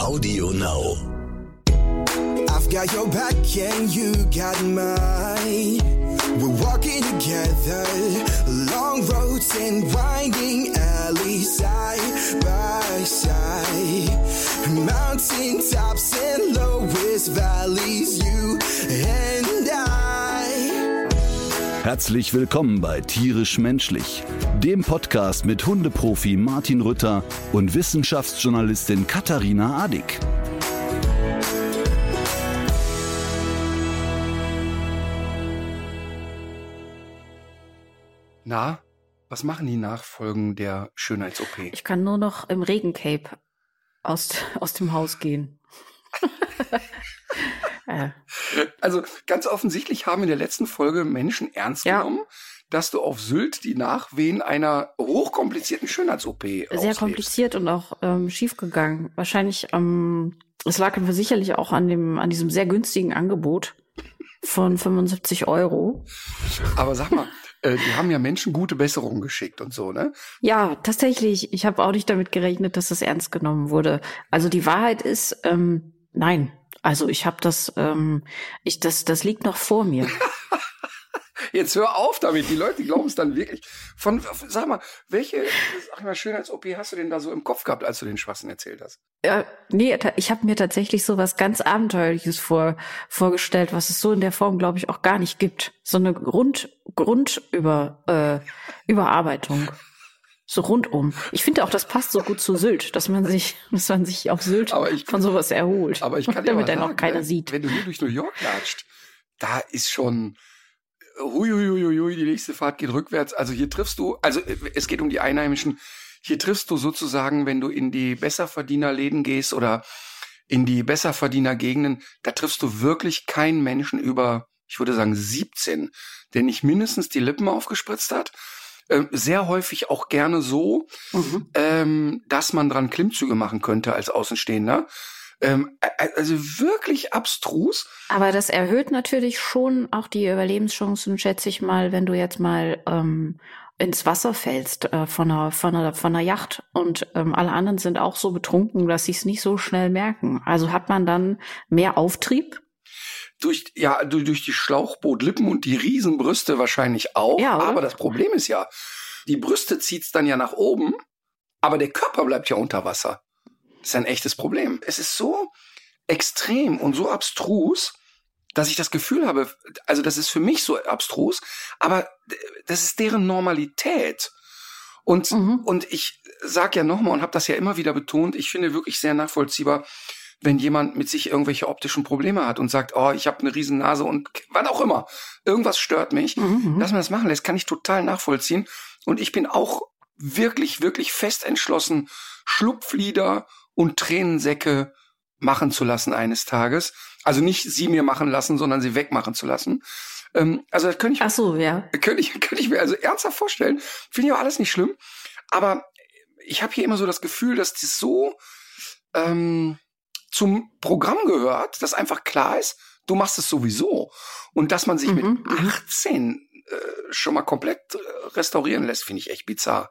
Audio Now. I've got your back and you got mine. We're walking together, long roads and winding alleys, side by side. Mountain tops and lowest valleys, you and I. Herzlich willkommen bei Tierisch Menschlich, dem Podcast mit Hundeprofi Martin Rütter und Wissenschaftsjournalistin Katharina Adick. Na, was machen die Nachfolgen der Schönheits-OP? Ich kann nur noch im Regencape aus, aus dem Haus gehen. äh, Also ganz offensichtlich haben in der letzten Folge Menschen ernst Ja. genommen, dass du auf Sylt die Nachwehen einer hochkomplizierten Schönheits-OP sehr auslebst. kompliziert und auch ähm, schief gegangen. Wahrscheinlich, ähm, es lag sicherlich auch an dem, an diesem sehr günstigen Angebot von 75 Euro. Aber sag mal, äh, die haben ja Menschen gute Besserungen geschickt und so, ne? Ja, tatsächlich. Ich habe auch nicht damit gerechnet, dass das ernst genommen wurde. Also die Wahrheit ist, ähm, nein. Also ich habe das, ähm, ich das, das liegt noch vor mir. Jetzt hör auf damit, die Leute glauben es dann wirklich. Von, sag mal, welche sag mal, Schönheits-OP hast du denn da so im Kopf gehabt, als du den Schwachsinn erzählt hast? Ja, nee, ich habe mir tatsächlich so was ganz Abenteuerliches vor, vorgestellt, was es so in der Form, glaube ich, auch gar nicht gibt. So eine Grund, Grund über, äh, Überarbeitung. So rundum. Ich finde auch, das passt so gut zu Sylt, dass man sich, dass man sich auf Sylt Aber ich- von sowas erholt. Aber ich kann damit einen sagen, auch keiner ne, sieht. wenn du hier durch New York latscht, da ist schon hui, hui, hui, hui, die nächste Fahrt geht rückwärts. Also hier triffst du, also äh, es geht um die Einheimischen, hier triffst du sozusagen, wenn du in die Besserverdienerläden gehst oder in die Besserverdienergegenden, da triffst du wirklich keinen Menschen über, ich würde sagen 17, der nicht mindestens die Lippen aufgespritzt hat. Ähm, Sehr häufig auch gerne so, Mhm. ähm, dass man dran Klimmzüge machen könnte als Außenstehender. Ähm, also wirklich abstrus. Aber das erhöht natürlich schon auch die Überlebenschancen, schätze ich mal, wenn du jetzt mal ähm, ins Wasser fällst äh, von, einer, von, einer, von einer Yacht und ähm, alle anderen sind auch so betrunken, dass sie es nicht so schnell merken. Also hat man dann mehr Auftrieb? Durch, ja, du- durch die Schlauchbootlippen und die Riesenbrüste wahrscheinlich auch. Ja, oder? aber das Problem ist ja, die Brüste zieht's dann ja nach oben, aber der Körper bleibt ja unter Wasser. Das ist ein echtes Problem. Es ist so extrem und so abstrus, dass ich das Gefühl habe, also das ist für mich so abstrus, aber das ist deren Normalität. Und, Mhm. und ich sag ja nochmal und habe das ja immer wieder betont, ich finde wirklich sehr nachvollziehbar, wenn jemand mit sich irgendwelche optischen Probleme hat und sagt, oh, ich habe eine riesen Nase und was auch immer, irgendwas stört mich, Mhm. dass man das machen lässt, kann ich total nachvollziehen. Und ich bin auch wirklich, wirklich fest entschlossen, Schlupflieder und Tränensäcke machen zu lassen eines Tages. Also nicht sie mir machen lassen, sondern sie wegmachen zu lassen. Ähm, also das könnte ich Ach so, ja. könnte ich, könnte ich mir also ernsthaft vorstellen. Finde ich auch alles nicht schlimm. Aber ich habe hier immer so das Gefühl, dass das so ähm, zum Programm gehört, dass einfach klar ist, du machst es sowieso. Und dass man sich Mhm, mit mhm. 18 äh, schon mal komplett äh, restaurieren lässt, finde ich echt bizarr.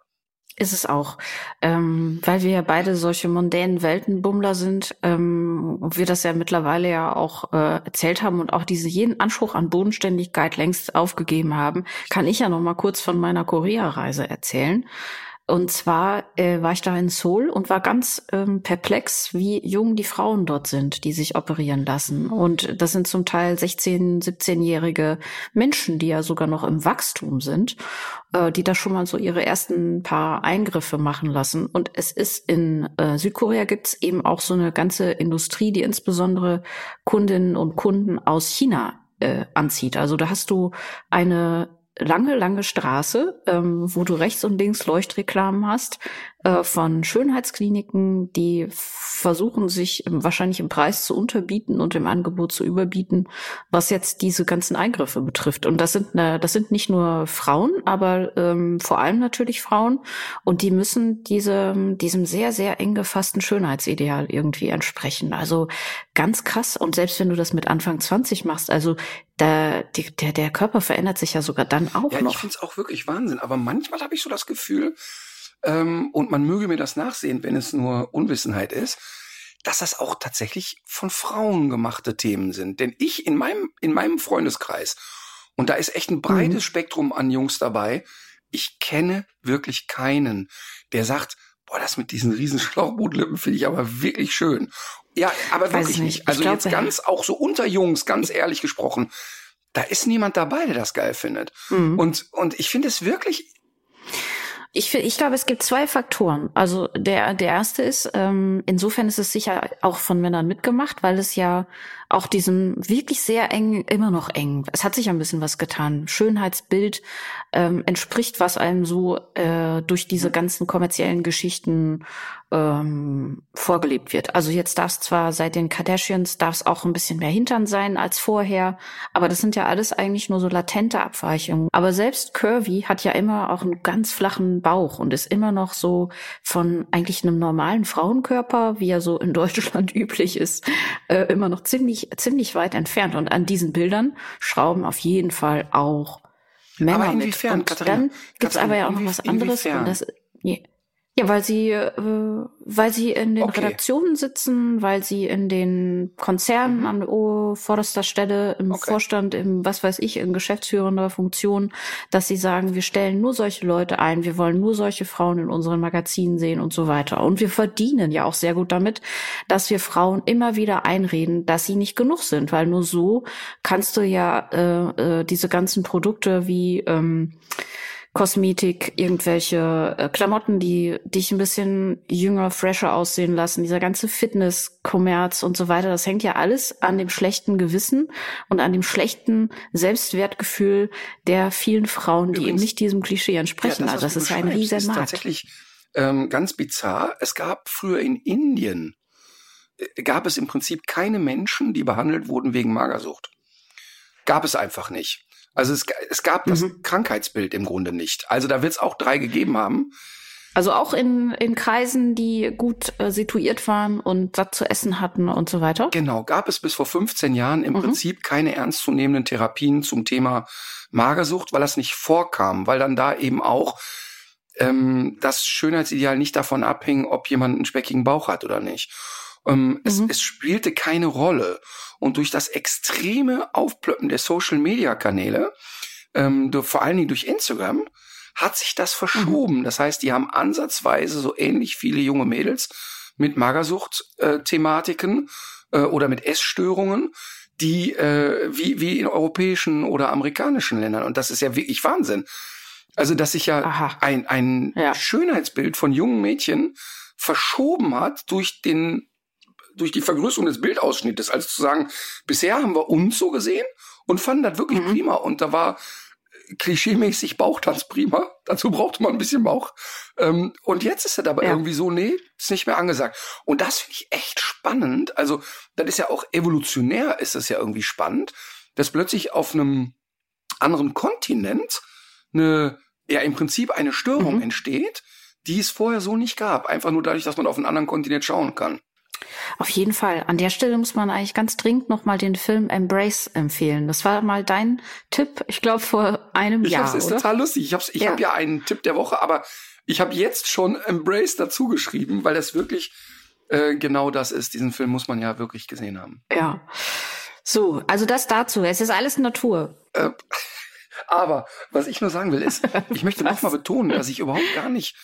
Ist es auch. Ähm, weil wir ja beide solche mondänen Weltenbummler sind, ähm, und wir das ja mittlerweile ja auch äh, erzählt haben und auch diese jeden Anspruch an Bodenständigkeit längst aufgegeben haben, kann ich ja noch mal kurz von meiner Korea-Reise erzählen. Und zwar äh, war ich da in Seoul und war ganz ähm, perplex, wie jung die Frauen dort sind, die sich operieren lassen. Und das sind zum Teil 16-, 17-jährige Menschen, die ja sogar noch im Wachstum sind, äh, die da schon mal so ihre ersten paar Eingriffe machen lassen. Und es ist in äh, Südkorea gibt's eben auch so eine ganze Industrie, die insbesondere Kundinnen und Kunden aus China äh, anzieht. Also da hast du eine lange, lange Straße, ähm, wo du rechts und links Leuchtreklamen hast äh, von Schönheitskliniken, die versuchen sich im, wahrscheinlich im Preis zu unterbieten und im Angebot zu überbieten, was jetzt diese ganzen Eingriffe betrifft. Und das sind ne, das sind nicht nur Frauen, aber ähm, vor allem natürlich Frauen und die müssen diesem diesem sehr sehr eng gefassten Schönheitsideal irgendwie entsprechen. Also ganz krass. Und selbst wenn du das mit Anfang 20 machst, also da, die, der, der Körper verändert sich ja sogar dann auch Ja, ich noch. finde es auch wirklich Wahnsinn. Aber manchmal habe ich so das Gefühl, ähm, und man möge mir das nachsehen, wenn es nur Unwissenheit ist, dass das auch tatsächlich von Frauen gemachte Themen sind. Denn ich in meinem, in meinem Freundeskreis, und da ist echt ein breites mhm. Spektrum an Jungs dabei, ich kenne wirklich keinen, der sagt, boah, das mit diesen riesen Schlauchbootlippen finde ich aber wirklich schön. Ja, aber wirklich nicht. Also glaub, jetzt ganz auch so unter Jungs, ganz ehrlich gesprochen, da ist niemand dabei, der das geil findet. Mhm. Und, und ich finde es wirklich ich, ich glaube, es gibt zwei Faktoren. Also der, der erste ist, ähm, insofern ist es sicher auch von Männern mitgemacht, weil es ja auch diesem wirklich sehr eng, immer noch eng. Es hat sich ein bisschen was getan. Schönheitsbild ähm, entspricht, was einem so äh, durch diese ganzen kommerziellen Geschichten ähm, vorgelebt wird. Also jetzt darf es zwar seit den Kardashians darf es auch ein bisschen mehr Hintern sein als vorher, aber das sind ja alles eigentlich nur so latente Abweichungen. Aber selbst Curvy hat ja immer auch einen ganz flachen Bauch und ist immer noch so von eigentlich einem normalen Frauenkörper, wie er so in Deutschland üblich ist, äh, immer noch ziemlich ziemlich, weit entfernt. Und an diesen Bildern schrauben auf jeden Fall auch Männer aber inwiefern, mit. Und Katharina, dann gibt's Katharina, aber ja auch noch was anderes. Und das, ja, weil sie, äh, weil sie in den okay. Redaktionen sitzen, weil sie in den Konzernen mhm. an vorderster Stelle im okay. Vorstand, im was weiß ich, in geschäftsführender Funktion, dass sie sagen, wir stellen nur solche Leute ein, wir wollen nur solche Frauen in unseren Magazinen sehen und so weiter. Und wir verdienen ja auch sehr gut damit, dass wir Frauen immer wieder einreden, dass sie nicht genug sind, weil nur so kannst du ja äh, äh, diese ganzen Produkte wie ähm, Kosmetik, irgendwelche äh, Klamotten, die dich ein bisschen jünger, fresher aussehen lassen, dieser ganze Fitness-Kommerz und so weiter, das hängt ja alles an dem schlechten Gewissen und an dem schlechten Selbstwertgefühl der vielen Frauen, die Übrigens, eben nicht diesem Klischee entsprechen. Ja, das, also das ist ja ein riesen Markt. tatsächlich ähm, ganz bizarr. Es gab früher in Indien äh, gab es im Prinzip keine Menschen, die behandelt wurden wegen Magersucht. Gab es einfach nicht. Also es, es gab mhm. das Krankheitsbild im Grunde nicht. Also da wird es auch drei gegeben haben. Also auch in, in Kreisen, die gut äh, situiert waren und satt zu essen hatten und so weiter? Genau, gab es bis vor 15 Jahren im mhm. Prinzip keine ernstzunehmenden Therapien zum Thema Magersucht, weil das nicht vorkam, weil dann da eben auch ähm, das Schönheitsideal nicht davon abhing, ob jemand einen speckigen Bauch hat oder nicht. Ähm, mhm. es, es spielte keine Rolle. Und durch das extreme Aufplöppen der Social-Media-Kanäle, ähm, vor allen Dingen durch Instagram, hat sich das verschoben. Mhm. Das heißt, die haben ansatzweise so ähnlich viele junge Mädels mit Magersucht-Thematiken äh, äh, oder mit Essstörungen, die äh, wie, wie in europäischen oder amerikanischen Ländern. Und das ist ja wirklich Wahnsinn. Also, dass sich ja Aha. ein, ein ja. Schönheitsbild von jungen Mädchen verschoben hat durch den durch die Vergrößerung des Bildausschnittes. Also zu sagen, bisher haben wir uns so gesehen und fanden das wirklich mhm. prima. Und da war klischeemäßig Bauchtanz prima. Dazu brauchte man ein bisschen Bauch. Ähm, und jetzt ist er aber ja. irgendwie so, nee, ist nicht mehr angesagt. Und das finde ich echt spannend. Also, das ist ja auch evolutionär, ist das ja irgendwie spannend, dass plötzlich auf einem anderen Kontinent eine, ja, im Prinzip eine Störung mhm. entsteht, die es vorher so nicht gab. Einfach nur dadurch, dass man auf einen anderen Kontinent schauen kann. Auf jeden Fall. An der Stelle muss man eigentlich ganz dringend nochmal den Film Embrace empfehlen. Das war mal dein Tipp, ich glaube, vor einem ich Jahr. Das ist oder? total lustig. Ich habe ich ja. Hab ja einen Tipp der Woche, aber ich habe jetzt schon Embrace dazu geschrieben, weil das wirklich äh, genau das ist. Diesen Film muss man ja wirklich gesehen haben. Ja. So, also das dazu. Es ist alles Natur. Äh, aber was ich nur sagen will, ist, ich möchte nochmal betonen, dass ich überhaupt gar nicht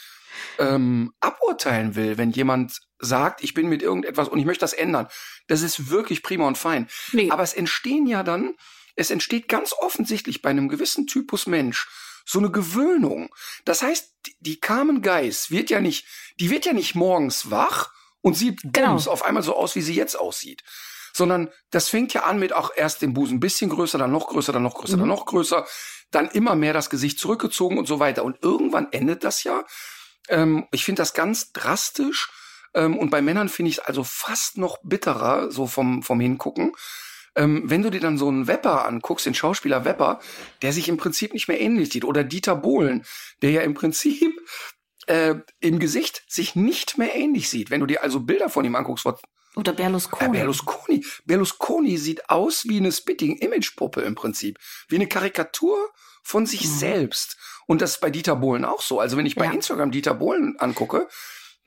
ähm, aburteilen will, wenn jemand sagt, ich bin mit irgendetwas und ich möchte das ändern. Das ist wirklich prima und fein. Nee. Aber es entstehen ja dann, es entsteht ganz offensichtlich bei einem gewissen Typus Mensch so eine Gewöhnung. Das heißt, die Carmen Geis wird ja nicht, die wird ja nicht morgens wach und sieht genau. bums, auf einmal so aus, wie sie jetzt aussieht. Sondern das fängt ja an mit auch erst den Busen ein bisschen größer, dann noch größer, dann noch größer, mhm. dann noch größer, dann immer mehr das Gesicht zurückgezogen und so weiter. Und irgendwann endet das ja ähm, ich finde das ganz drastisch. Ähm, und bei Männern finde ich es also fast noch bitterer, so vom, vom Hingucken. Ähm, wenn du dir dann so einen Wepper anguckst, den Schauspieler Wepper, der sich im Prinzip nicht mehr ähnlich sieht, oder Dieter Bohlen, der ja im Prinzip äh, im Gesicht sich nicht mehr ähnlich sieht. Wenn du dir also Bilder von ihm anguckst, oder Berlusconi. Äh, Berlusconi. Berlusconi sieht aus wie eine Spitting-Image-Puppe im Prinzip. Wie eine Karikatur von sich mhm. selbst. Und das ist bei Dieter Bohlen auch so. Also wenn ich bei ja. Instagram Dieter Bohlen angucke,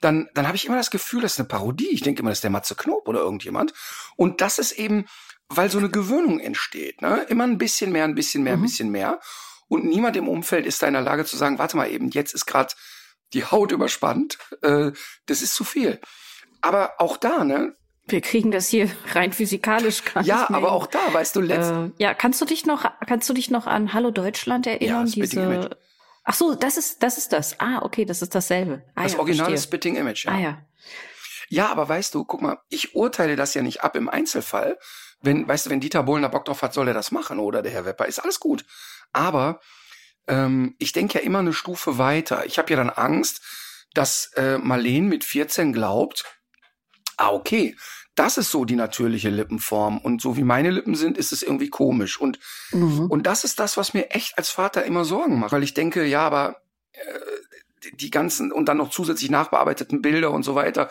dann, dann habe ich immer das Gefühl, das ist eine Parodie. Ich denke immer, das ist der Matze Knob oder irgendjemand. Und das ist eben, weil so eine Gewöhnung entsteht. Ne? Immer ein bisschen mehr, ein bisschen mehr, mhm. ein bisschen mehr. Und niemand im Umfeld ist da in der Lage zu sagen, warte mal eben, jetzt ist gerade die Haut überspannt. Äh, das ist zu viel. Aber auch da, ne? Wir kriegen das hier rein physikalisch gar Ja, nicht aber auch da, weißt du, letztens. Äh, ja, kannst du dich noch, kannst du dich noch an Hallo Deutschland erinnern? Ja, diese, Ach so, das ist, das ist das. Ah, okay, das ist dasselbe. Ah, das ja, originale verstehe. Spitting Image, ja. Ah, ja. Ja, aber weißt du, guck mal, ich urteile das ja nicht ab im Einzelfall. Wenn, weißt du, wenn Dieter Bohlen da Bock drauf hat, soll er das machen oder der Herr Wepper, ist alles gut. Aber ähm, ich denke ja immer eine Stufe weiter. Ich habe ja dann Angst, dass äh, Marleen mit 14 glaubt, ah, okay, das ist so die natürliche Lippenform. Und so wie meine Lippen sind, ist es irgendwie komisch. Und, mhm. und das ist das, was mir echt als Vater immer Sorgen macht. Weil ich denke, ja, aber äh, die ganzen und dann noch zusätzlich nachbearbeiteten Bilder und so weiter,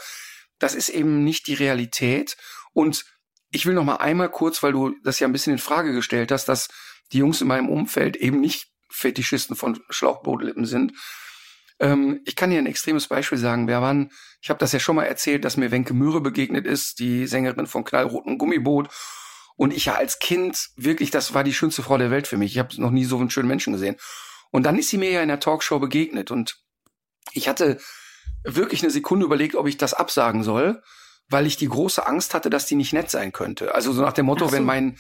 das ist eben nicht die Realität. Und ich will noch mal einmal kurz, weil du das ja ein bisschen in Frage gestellt hast, dass die Jungs in meinem Umfeld eben nicht Fetischisten von Schlauchbootlippen sind. Ähm, ich kann dir ein extremes Beispiel sagen. Wir waren, ich habe das ja schon mal erzählt, dass mir Wenke Möhre begegnet ist, die Sängerin von Knallroten Gummiboot. Und ich ja als Kind wirklich, das war die schönste Frau der Welt für mich. Ich habe noch nie so einen schönen Menschen gesehen. Und dann ist sie mir ja in der Talkshow begegnet und ich hatte wirklich eine Sekunde überlegt, ob ich das absagen soll, weil ich die große Angst hatte, dass die nicht nett sein könnte. Also so nach dem Motto, so. wenn mein,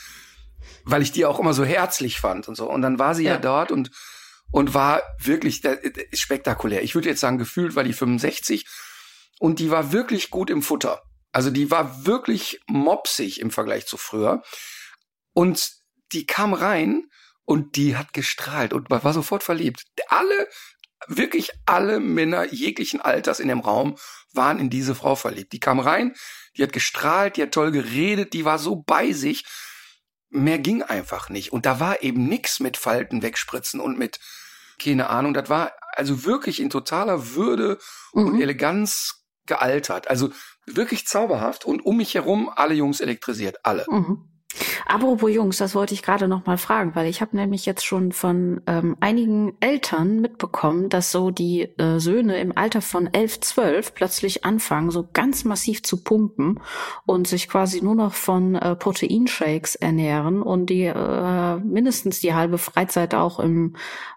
weil ich die auch immer so herzlich fand und so. Und dann war sie ja, ja dort und und war wirklich spektakulär. Ich würde jetzt sagen, gefühlt war die 65 und die war wirklich gut im Futter. Also die war wirklich mopsig im Vergleich zu früher. Und die kam rein und die hat gestrahlt und war sofort verliebt. Alle, wirklich alle Männer jeglichen Alters in dem Raum waren in diese Frau verliebt. Die kam rein, die hat gestrahlt, die hat toll geredet, die war so bei sich mehr ging einfach nicht. Und da war eben nix mit Falten wegspritzen und mit, keine Ahnung, das war also wirklich in totaler Würde mhm. und Eleganz gealtert. Also wirklich zauberhaft und um mich herum alle Jungs elektrisiert, alle. Mhm. Apropos Jungs, das wollte ich gerade noch mal fragen, weil ich habe nämlich jetzt schon von ähm, einigen Eltern mitbekommen, dass so die äh, Söhne im Alter von elf, zwölf plötzlich anfangen, so ganz massiv zu pumpen und sich quasi nur noch von äh, Proteinshakes ernähren und die äh, mindestens die halbe Freizeit auch im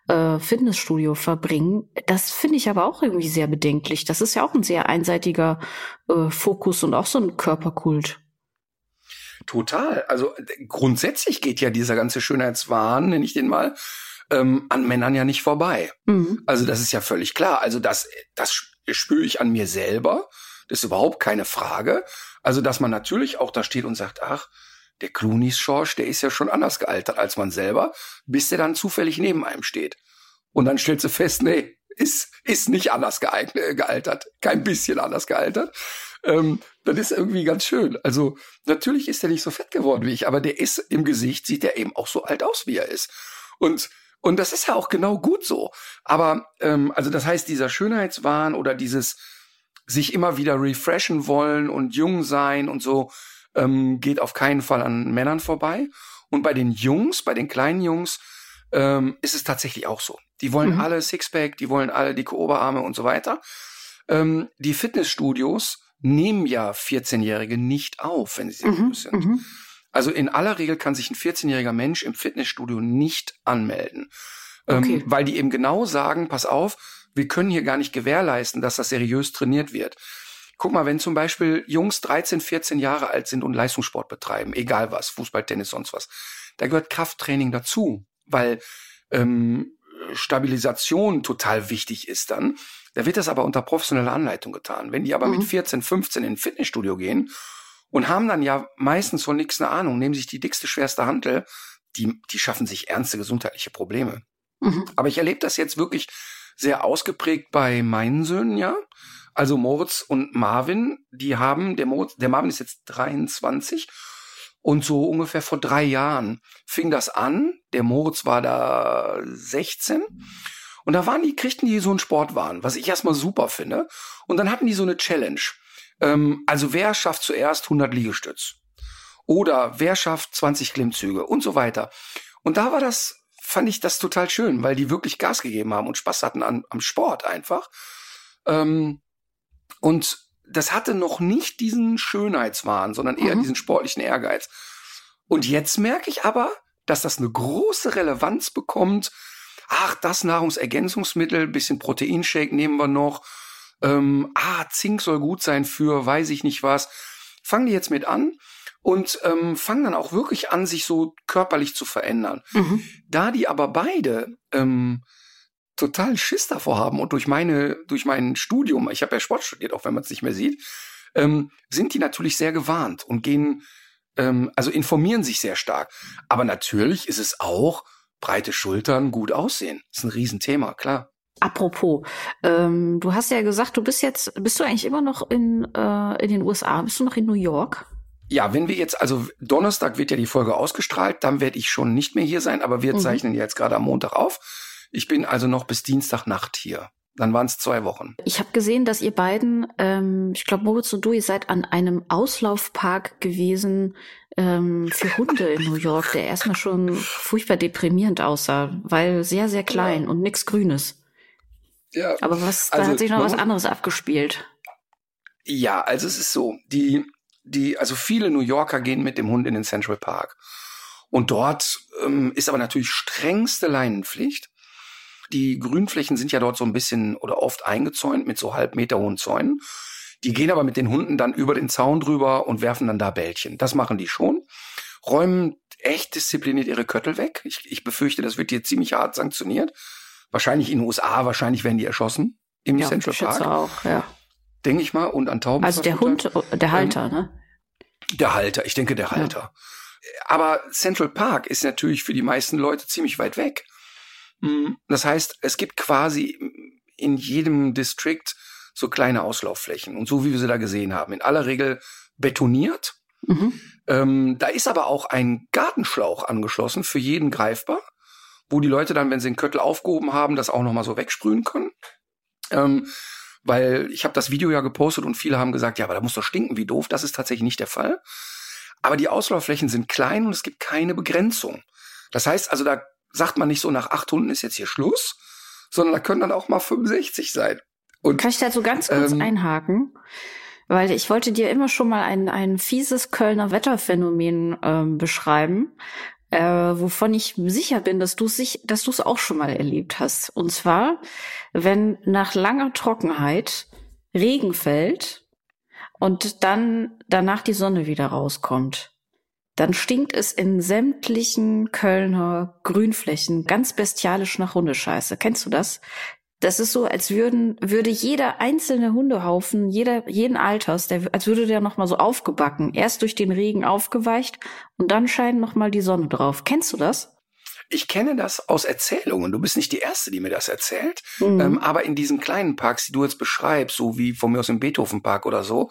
äh, Fitnessstudio verbringen. Das finde ich aber auch irgendwie sehr bedenklich. Das ist ja auch ein sehr einseitiger äh, Fokus und auch so ein Körperkult. Total. Also grundsätzlich geht ja dieser ganze Schönheitswahn, nenne ich den mal, ähm, an Männern ja nicht vorbei. Mhm. Also das ist ja völlig klar. Also das, das spüre ich an mir selber. Das ist überhaupt keine Frage. Also dass man natürlich auch da steht und sagt, ach, der Clooney's Schorsch, der ist ja schon anders gealtert als man selber, bis der dann zufällig neben einem steht. Und dann stellst du fest, nee, ist, ist nicht anders geeignet, gealtert. Kein bisschen anders gealtert. Ähm, das ist irgendwie ganz schön. Also natürlich ist er nicht so fett geworden wie ich, aber der ist im Gesicht, sieht er eben auch so alt aus, wie er ist. Und und das ist ja auch genau gut so. Aber ähm, also das heißt, dieser Schönheitswahn oder dieses sich immer wieder refreshen wollen und jung sein und so ähm, geht auf keinen Fall an Männern vorbei. Und bei den Jungs, bei den kleinen Jungs, ähm, ist es tatsächlich auch so. Die wollen mhm. alle Sixpack, die wollen alle dicke Oberarme und so weiter. Ähm, die Fitnessstudios nehmen ja 14-Jährige nicht auf, wenn sie mhm. sind. Mhm. Also in aller Regel kann sich ein 14-jähriger Mensch im Fitnessstudio nicht anmelden. Ähm, okay. Ähm, weil die eben genau sagen, pass auf, wir können hier gar nicht gewährleisten, dass das seriös trainiert wird. Guck mal, wenn zum Beispiel Jungs 13, 14 Jahre alt sind und Leistungssport betreiben, egal was, Fußball, Tennis, sonst was, da gehört Krafttraining dazu, weil ähm, Stabilisation total wichtig ist dann. Da wird das aber unter professioneller Anleitung getan. Wenn die aber mhm. mit 14, 15 in ein Fitnessstudio gehen und haben dann ja meistens von nichts eine Ahnung, nehmen sich die dickste, schwerste Hantel, die, die schaffen sich ernste gesundheitliche Probleme. Mhm. Aber ich erlebe das jetzt wirklich sehr ausgeprägt bei meinen Söhnen, ja. Also Moritz und Marvin, die haben, der, Moritz, der Marvin ist jetzt 23 und so ungefähr vor drei Jahren fing das an. Der Moritz war da 16. Und da waren die, kriegten die so einen Sportwahn, was ich erstmal super finde. Und dann hatten die so eine Challenge. Ähm, also wer schafft zuerst 100 Liegestütz? Oder wer schafft 20 Klimmzüge und so weiter. Und da war das, fand ich das total schön, weil die wirklich Gas gegeben haben und Spaß hatten an, am Sport einfach. Ähm, Und das hatte noch nicht diesen Schönheitswahn, sondern eher Mhm. diesen sportlichen Ehrgeiz. Und jetzt merke ich aber, dass das eine große Relevanz bekommt. Ach, das Nahrungsergänzungsmittel, bisschen Proteinshake nehmen wir noch. Ähm, ah, Zink soll gut sein für weiß ich nicht was. Fangen die jetzt mit an und ähm, fangen dann auch wirklich an, sich so körperlich zu verändern. Mhm. Da die aber beide ähm, total Schiss davor haben und durch meine, durch mein Studium, ich habe ja Sport studiert, auch wenn man es nicht mehr sieht, ähm, sind die natürlich sehr gewarnt und gehen, ähm, also informieren sich sehr stark. Aber natürlich ist es auch breite Schultern, gut aussehen. ist ein Riesenthema, klar. Apropos, ähm, du hast ja gesagt, du bist jetzt, bist du eigentlich immer noch in, äh, in den USA? Bist du noch in New York? Ja, wenn wir jetzt, also Donnerstag wird ja die Folge ausgestrahlt, dann werde ich schon nicht mehr hier sein, aber wir Mhm. zeichnen ja jetzt gerade am Montag auf. Ich bin also noch bis Dienstagnacht hier. Dann waren es zwei Wochen. Ich habe gesehen, dass ihr beiden, ähm, ich glaube Moritz und du, ihr seid an einem Auslaufpark gewesen ähm, für Hunde in New York, der erstmal schon furchtbar deprimierend aussah, weil sehr, sehr klein und nix Grünes. Ja. Aber was, da Also, hat sich noch was anderes abgespielt. Ja, also es ist so, die, die, also viele New Yorker gehen mit dem Hund in den Central Park. Und dort ähm, ist aber natürlich strengste Leinenpflicht. Die Grünflächen sind ja dort so ein bisschen oder oft eingezäunt mit so halb Meter hohen Zäunen. Die gehen aber mit den Hunden dann über den Zaun drüber und werfen dann da Bällchen. Das machen die schon. Räumen echt diszipliniert ihre Köttel weg. Ich, ich befürchte, das wird hier ziemlich hart sanktioniert. Wahrscheinlich in den USA, wahrscheinlich werden die erschossen im Ja, Central Park, auch, ja. denke ich mal. Und an Tauben. Also der Hund, der Halter, Ähm, ne? Der Halter, ich denke der Halter. Aber Central Park ist natürlich für die meisten Leute ziemlich weit weg. Mm, Das heißt, es gibt quasi in jedem District so kleine Auslaufflächen. Und so wie wir sie da gesehen haben, in aller Regel betoniert. Mhm. Ähm, da ist aber auch ein Gartenschlauch angeschlossen, für jeden greifbar, wo die Leute dann, wenn sie den Köttel aufgehoben haben, das auch nochmal so wegsprühen können. Ähm, weil ich habe das Video ja gepostet und viele haben gesagt, ja, aber da muss doch stinken, wie doof. Das ist tatsächlich nicht der Fall. Aber die Auslaufflächen sind klein und es gibt keine Begrenzung. Das heißt also, da sagt man nicht so, nach acht Hunden ist jetzt hier Schluss, sondern da können dann auch mal 65 sein. Und Kann ich dazu ganz kurz Ähm, einhaken? Weil ich wollte dir immer schon mal ein, ein fieses Kölner Wetterphänomen ähm, beschreiben, äh, wovon ich sicher bin, dass du sich, dass du es auch schon mal erlebt hast. Und zwar, wenn nach langer Trockenheit Regen fällt und dann danach die Sonne wieder rauskommt, dann stinkt es in sämtlichen Kölner Grünflächen ganz bestialisch nach Hundescheiße. Kennst du das? Das ist so, als würden, würde jeder einzelne Hundehaufen, jeder, jeden Alters, der, als würde der nochmal so aufgebacken. Erst durch den Regen aufgeweicht und dann scheint nochmal die Sonne drauf. Kennst du das? ich kenne das aus Erzählungen. Du bist nicht die Erste, die mir das erzählt. Mhm. Ähm, aber in diesen kleinen Parks, die du jetzt beschreibst, so wie von mir aus im Beethoven-Park oder so,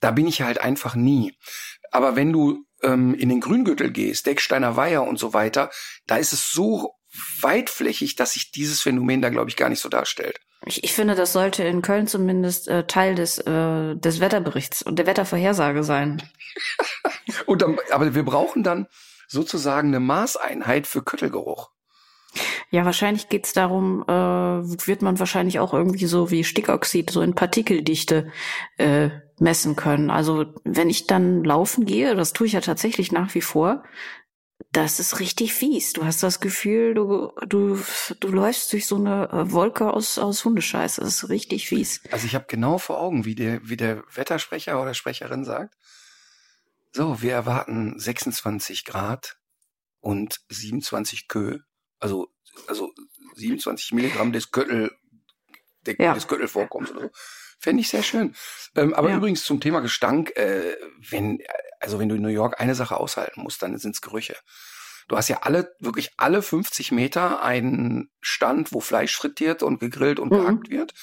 da bin ich halt einfach nie. Aber wenn du ähm, in den Grüngürtel gehst, Decksteiner Weiher und so weiter, da ist es so weitflächig, dass sich dieses Phänomen da, glaube ich, gar nicht so darstellt. Ich, ich finde, das sollte in Köln zumindest äh, Teil des, äh, des Wetterberichts und der Wettervorhersage sein. Und dann, aber wir brauchen dann sozusagen eine Maßeinheit für Köttelgeruch. Ja, wahrscheinlich geht's darum, äh, wird man wahrscheinlich auch irgendwie so wie Stickoxid so in Partikeldichte äh, messen können. Also wenn ich dann laufen gehe, das tue ich ja tatsächlich nach wie vor, das ist richtig fies. Du hast das Gefühl, du, du, du läufst durch so eine äh, Wolke aus, aus Hundescheiße. Das ist richtig fies. Also ich habe genau vor Augen, wie der, wie der Wettersprecher oder Sprecherin sagt. So, wir erwarten 26 Grad und 27 Kö, also, also 27 Milligramm des Göttel, der, Ja. des Göttelvorkommens oder so. Fände ich sehr schön. Ähm, aber Ja. übrigens zum Thema Gestank, äh, wenn, also wenn du in New York eine Sache aushalten musst, dann sind's Gerüche. Du hast ja alle, wirklich alle 50 Meter einen Stand, wo Fleisch frittiert und gegrillt und Mhm. gehackt wird.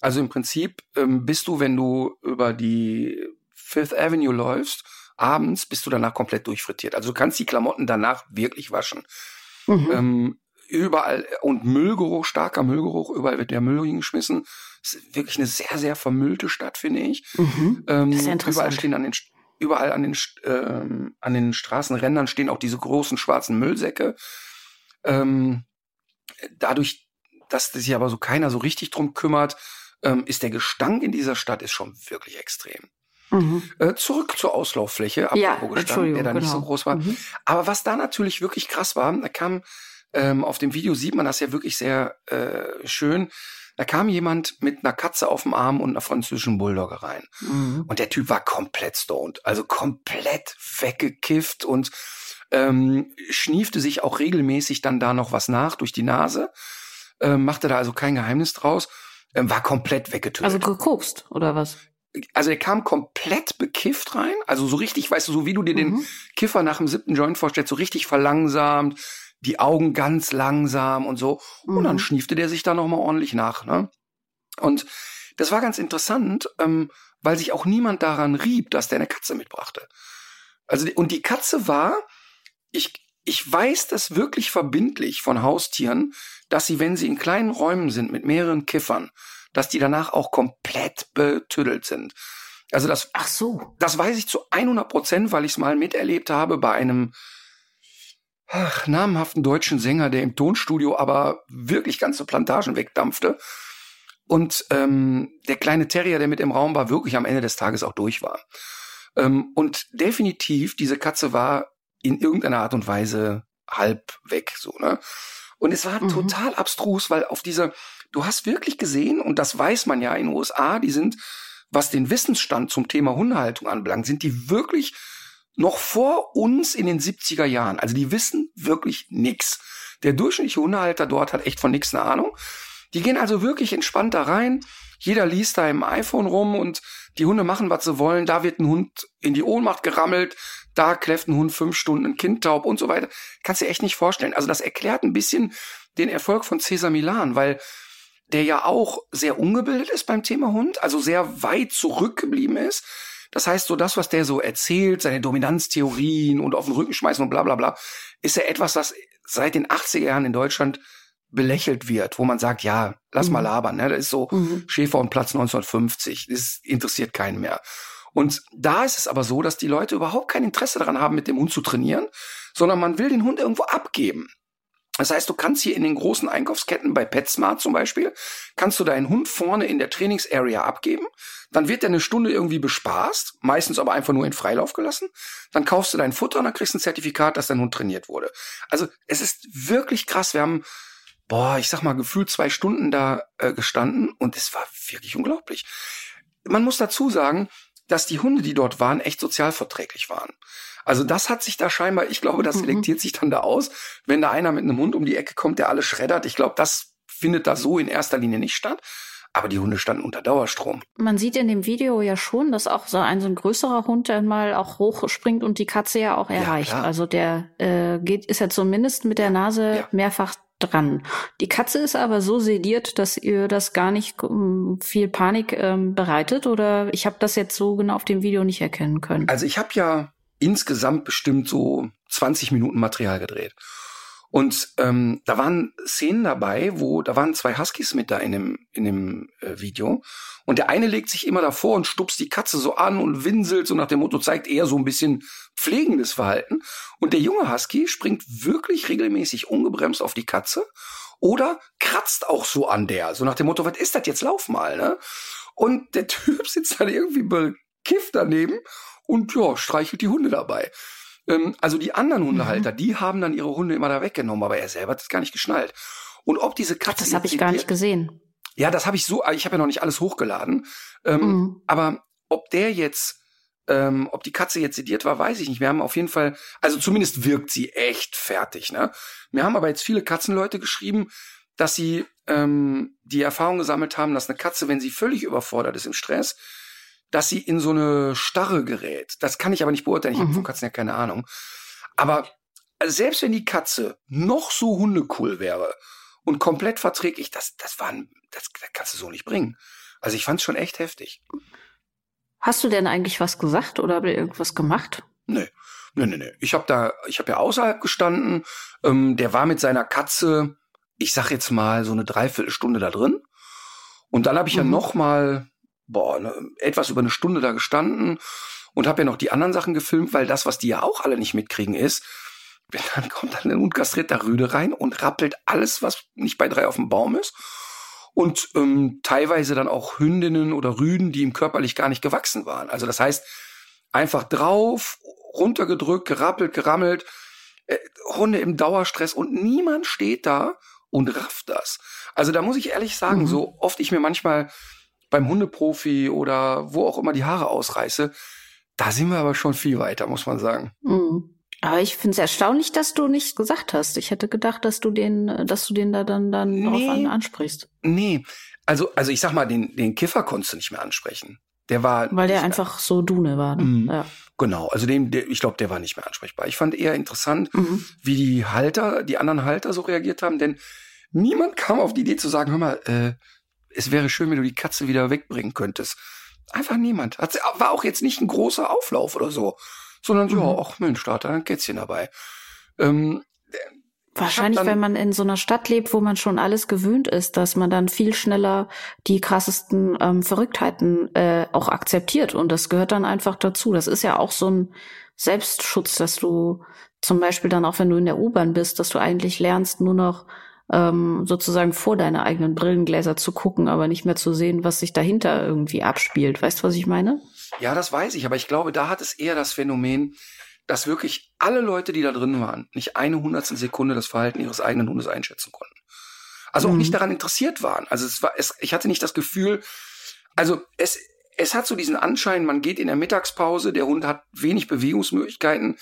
Also im Prinzip ähm, bist du, wenn du über die Fifth Avenue läufst, abends bist du danach komplett durchfrittiert. Also du kannst die Klamotten danach wirklich waschen. Mhm. Ähm, überall und Müllgeruch, starker Müllgeruch, überall wird der Müll hingeschmissen. Es ist wirklich eine sehr, sehr vermüllte Stadt, finde ich. Mhm. Ähm, Das ist ja interessant. Überall stehen an den überall an den ähm, an den Straßenrändern stehen auch diese großen schwarzen Müllsäcke. Ähm, dadurch, dass sich aber so keiner so richtig drum kümmert, ähm, ist der Gestank in dieser Stadt ist schon wirklich extrem. Mhm. Äh, zurück zur Auslauffläche, ja, Gestank, der da genau. nicht so genau. groß war. Mhm. Aber was da natürlich wirklich krass war, da kam ähm, auf dem Video sieht man das ja wirklich sehr äh, schön. Da kam jemand mit einer Katze auf dem Arm und einer französischen Bulldogge rein. Mhm. Und der Typ war komplett stoned, also komplett weggekifft und ähm, schniefte sich auch regelmäßig dann da noch was nach durch die Nase, ähm, machte da also kein Geheimnis draus, ähm, war komplett weggetötet. Also gekokst oder was? Also er kam komplett bekifft rein, also so richtig, weißt du, so wie du dir mhm. den Kiffer nach dem siebten Joint vorstellst, so richtig verlangsamt, die Augen ganz langsam und so. Mhm. Und dann mhm. schniefte der sich da nochmal ordentlich nach. Ne? Und das war ganz interessant, ähm, weil sich auch niemand daran rieb, dass der eine Katze mitbrachte. Also, und die Katze war, ich, ich weiß das wirklich verbindlich von Haustieren, dass sie, wenn sie in kleinen Räumen sind mit mehreren Kiffern, dass die danach auch komplett betüdelt sind. Also das, ach so, das weiß ich zu 100 Prozent, weil ich es mal miterlebt habe bei einem ach, namhaften deutschen Sänger, der im Tonstudio aber wirklich ganze Plantagen wegdampfte. Und ähm, der kleine Terrier, der mit im Raum war, wirklich am Ende des Tages auch durch war. Ähm, und definitiv, diese Katze war in irgendeiner Art und Weise halb weg, so, ne? Und es war mhm. total abstrus, weil auf dieser, du hast wirklich gesehen, und das weiß man ja in den USA, die sind, was den Wissensstand zum Thema Hundehaltung anbelangt, sind die wirklich noch vor uns in den 70er Jahren. Also die wissen wirklich nix. Der durchschnittliche Hundehalter dort hat echt von nix eine Ahnung. Die gehen also wirklich entspannt da rein. Jeder liest da im iPhone rum und die Hunde machen, was sie wollen. Da wird ein Hund in die Ohnmacht gerammelt. Da kläfft ein Hund fünf Stunden ein Kind taub und so weiter. Kannst du dir echt nicht vorstellen. Also das erklärt ein bisschen den Erfolg von Cesar Milan, weil der ja auch sehr ungebildet ist beim Thema Hund, also sehr weit zurückgeblieben ist das heißt, so das, was der so erzählt, seine Dominanztheorien und auf den Rücken schmeißen und bla bla bla, ist ja etwas, was seit den 80er Jahren in Deutschland belächelt wird, wo man sagt, ja, lass mhm. mal labern. Ne? Das ist so mhm. Schäfer und Platz 1950. Das interessiert keinen mehr. Und da ist es aber so, dass die Leute überhaupt kein Interesse daran haben, mit dem Hund zu trainieren, sondern man will den Hund irgendwo abgeben. Das heißt, du kannst hier in den großen Einkaufsketten bei PetSmart zum Beispiel, kannst du deinen Hund vorne in der Trainingsarea abgeben. Dann wird er eine Stunde irgendwie bespaßt, meistens aber einfach nur in Freilauf gelassen. Dann kaufst du dein Futter und dann kriegst du ein Zertifikat, dass dein Hund trainiert wurde. Also es ist wirklich krass. Wir haben, boah, ich sag mal, gefühlt zwei Stunden da äh, gestanden und es war wirklich unglaublich. Man muss dazu sagen, dass die Hunde, die dort waren, echt sozialverträglich waren. Also das hat sich da scheinbar, ich glaube, das mhm. selektiert mhm. sich dann da aus, wenn da einer mit einem Hund um die Ecke kommt, der alles schreddert. Ich glaube, das findet da so in erster Linie nicht statt. Aber die Hunde standen unter Dauerstrom. Man sieht in dem Video ja schon, dass auch so ein so ein größerer Hund dann mal auch hochspringt und die Katze ja auch erreicht. Ja, also der äh, geht, ist ja zumindest mit der Nase ja. mehrfach dran. Die Katze ist aber so sediert, dass ihr das gar nicht um, viel Panik ähm, bereitet oder ich habe das jetzt so genau auf dem Video nicht erkennen können. Also ich habe ja insgesamt bestimmt so 20 Minuten Material gedreht. Und ähm, da waren Szenen dabei, wo da waren zwei Huskies mit da in dem in dem äh, Video. Und der eine legt sich immer davor und stupst die Katze so an und winselt so nach dem Motto zeigt eher so ein bisschen pflegendes Verhalten. Und der junge Husky springt wirklich regelmäßig ungebremst auf die Katze oder kratzt auch so an der so nach dem Motto was ist das jetzt? Lauf mal ne? Und der Typ sitzt dann irgendwie bekifft daneben und ja, streichelt die Hunde dabei. Ähm, also die anderen Hundehalter, mhm. die haben dann ihre Hunde immer da weggenommen, aber er selber hat es gar nicht geschnallt. Und ob diese Katze. Das habe ich gar nicht gesehen. Ja, das habe ich so, ich habe ja noch nicht alles hochgeladen. Ähm, mhm. Aber ob der jetzt, ähm, ob die Katze jetzt sediert war, weiß ich nicht. Wir haben auf jeden Fall, also zumindest wirkt sie echt fertig. Ne? Wir haben aber jetzt viele Katzenleute geschrieben, dass sie ähm, die Erfahrung gesammelt haben, dass eine Katze, wenn sie völlig überfordert ist im Stress, dass sie in so eine Starre gerät. Das kann ich aber nicht beurteilen. Ich mhm. habe von Katzen ja keine Ahnung. Aber also selbst wenn die Katze noch so hundecool wäre und komplett verträglich, das, das war, das, das kannst du so nicht bringen. Also ich fand es schon echt heftig. Hast du denn eigentlich was gesagt oder irgendwas gemacht? Nö. Nö, nö, nö. Ich habe da, ich habe ja außerhalb gestanden. Ähm, der war mit seiner Katze, ich sag jetzt mal so eine Dreiviertelstunde da drin. Und dann habe ich mhm. ja noch mal boah, ne, etwas über eine Stunde da gestanden und habe ja noch die anderen Sachen gefilmt, weil das, was die ja auch alle nicht mitkriegen, ist, dann kommt dann ein unkastrierter Rüde rein und rappelt alles, was nicht bei drei auf dem Baum ist. und ähm, teilweise dann auch Hündinnen oder Rüden, die ihm körperlich gar nicht gewachsen waren. Also das heißt, einfach drauf, runtergedrückt, gerappelt, gerammelt, äh, Hunde im Dauerstress und niemand steht da und rafft das. Also da muss ich ehrlich sagen, mhm. so oft ich mir manchmal beim Hundeprofi oder wo auch immer die Haare ausreiße, da sind wir aber schon viel weiter, muss man sagen. Mhm. Aber ich finde es erstaunlich, dass du nicht gesagt hast. Ich hätte gedacht, dass du den, dass du den da dann, dann nee, drauf ansprichst. Nee, also, also ich sag mal, den, den Kiffer konntest du nicht mehr ansprechen. Der war. Weil der einfach so Dune war. Ne? Mhm. Ja. Genau, also dem, der, ich glaube, der war nicht mehr ansprechbar. Ich fand eher interessant, mhm. wie die Halter, die anderen Halter so reagiert haben, denn niemand kam auf die Idee zu sagen, hör mal, äh, es wäre schön, wenn du die Katze wieder wegbringen könntest. Einfach niemand. Hat, war auch jetzt nicht ein großer Auflauf oder so sondern so, mhm. ach Mensch, da hat er ein Kätzchen dabei. Ähm, Wahrscheinlich, dann, wenn man in so einer Stadt lebt, wo man schon alles gewöhnt ist, dass man dann viel schneller die krassesten ähm, Verrücktheiten äh, auch akzeptiert. Und das gehört dann einfach dazu. Das ist ja auch so ein Selbstschutz, dass du zum Beispiel dann auch, wenn du in der U-Bahn bist, dass du eigentlich lernst, nur noch ähm, sozusagen vor deine eigenen Brillengläser zu gucken, aber nicht mehr zu sehen, was sich dahinter irgendwie abspielt. Weißt du, was ich meine? Ja, das weiß ich, aber ich glaube, da hat es eher das Phänomen, dass wirklich alle Leute, die da drin waren, nicht eine hundertstel Sekunde das Verhalten ihres eigenen Hundes einschätzen konnten. Also mhm. auch nicht daran interessiert waren. Also es war, es, ich hatte nicht das Gefühl, also es, es hat so diesen Anschein, man geht in der Mittagspause, der Hund hat wenig Bewegungsmöglichkeiten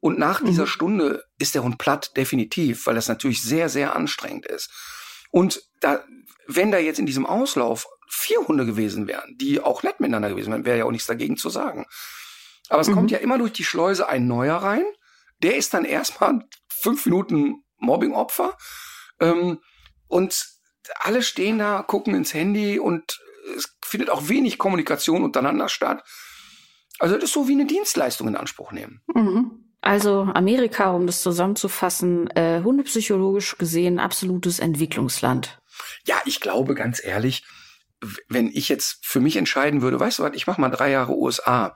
und nach mhm. dieser Stunde ist der Hund platt, definitiv, weil das natürlich sehr, sehr anstrengend ist. Und da, wenn da jetzt in diesem Auslauf vier Hunde gewesen wären, die auch nett miteinander gewesen wären, wäre ja auch nichts dagegen zu sagen. Aber es mhm. kommt ja immer durch die Schleuse ein neuer rein. Der ist dann erstmal fünf Minuten Mobbingopfer. Ähm, und alle stehen da, gucken ins Handy und es findet auch wenig Kommunikation untereinander statt. Also das ist so wie eine Dienstleistung in Anspruch nehmen. Mhm. Also Amerika, um das zusammenzufassen, äh, hundepsychologisch gesehen absolutes Entwicklungsland. Ja, ich glaube ganz ehrlich, wenn ich jetzt für mich entscheiden würde, weißt du was, ich mache mal drei Jahre USA,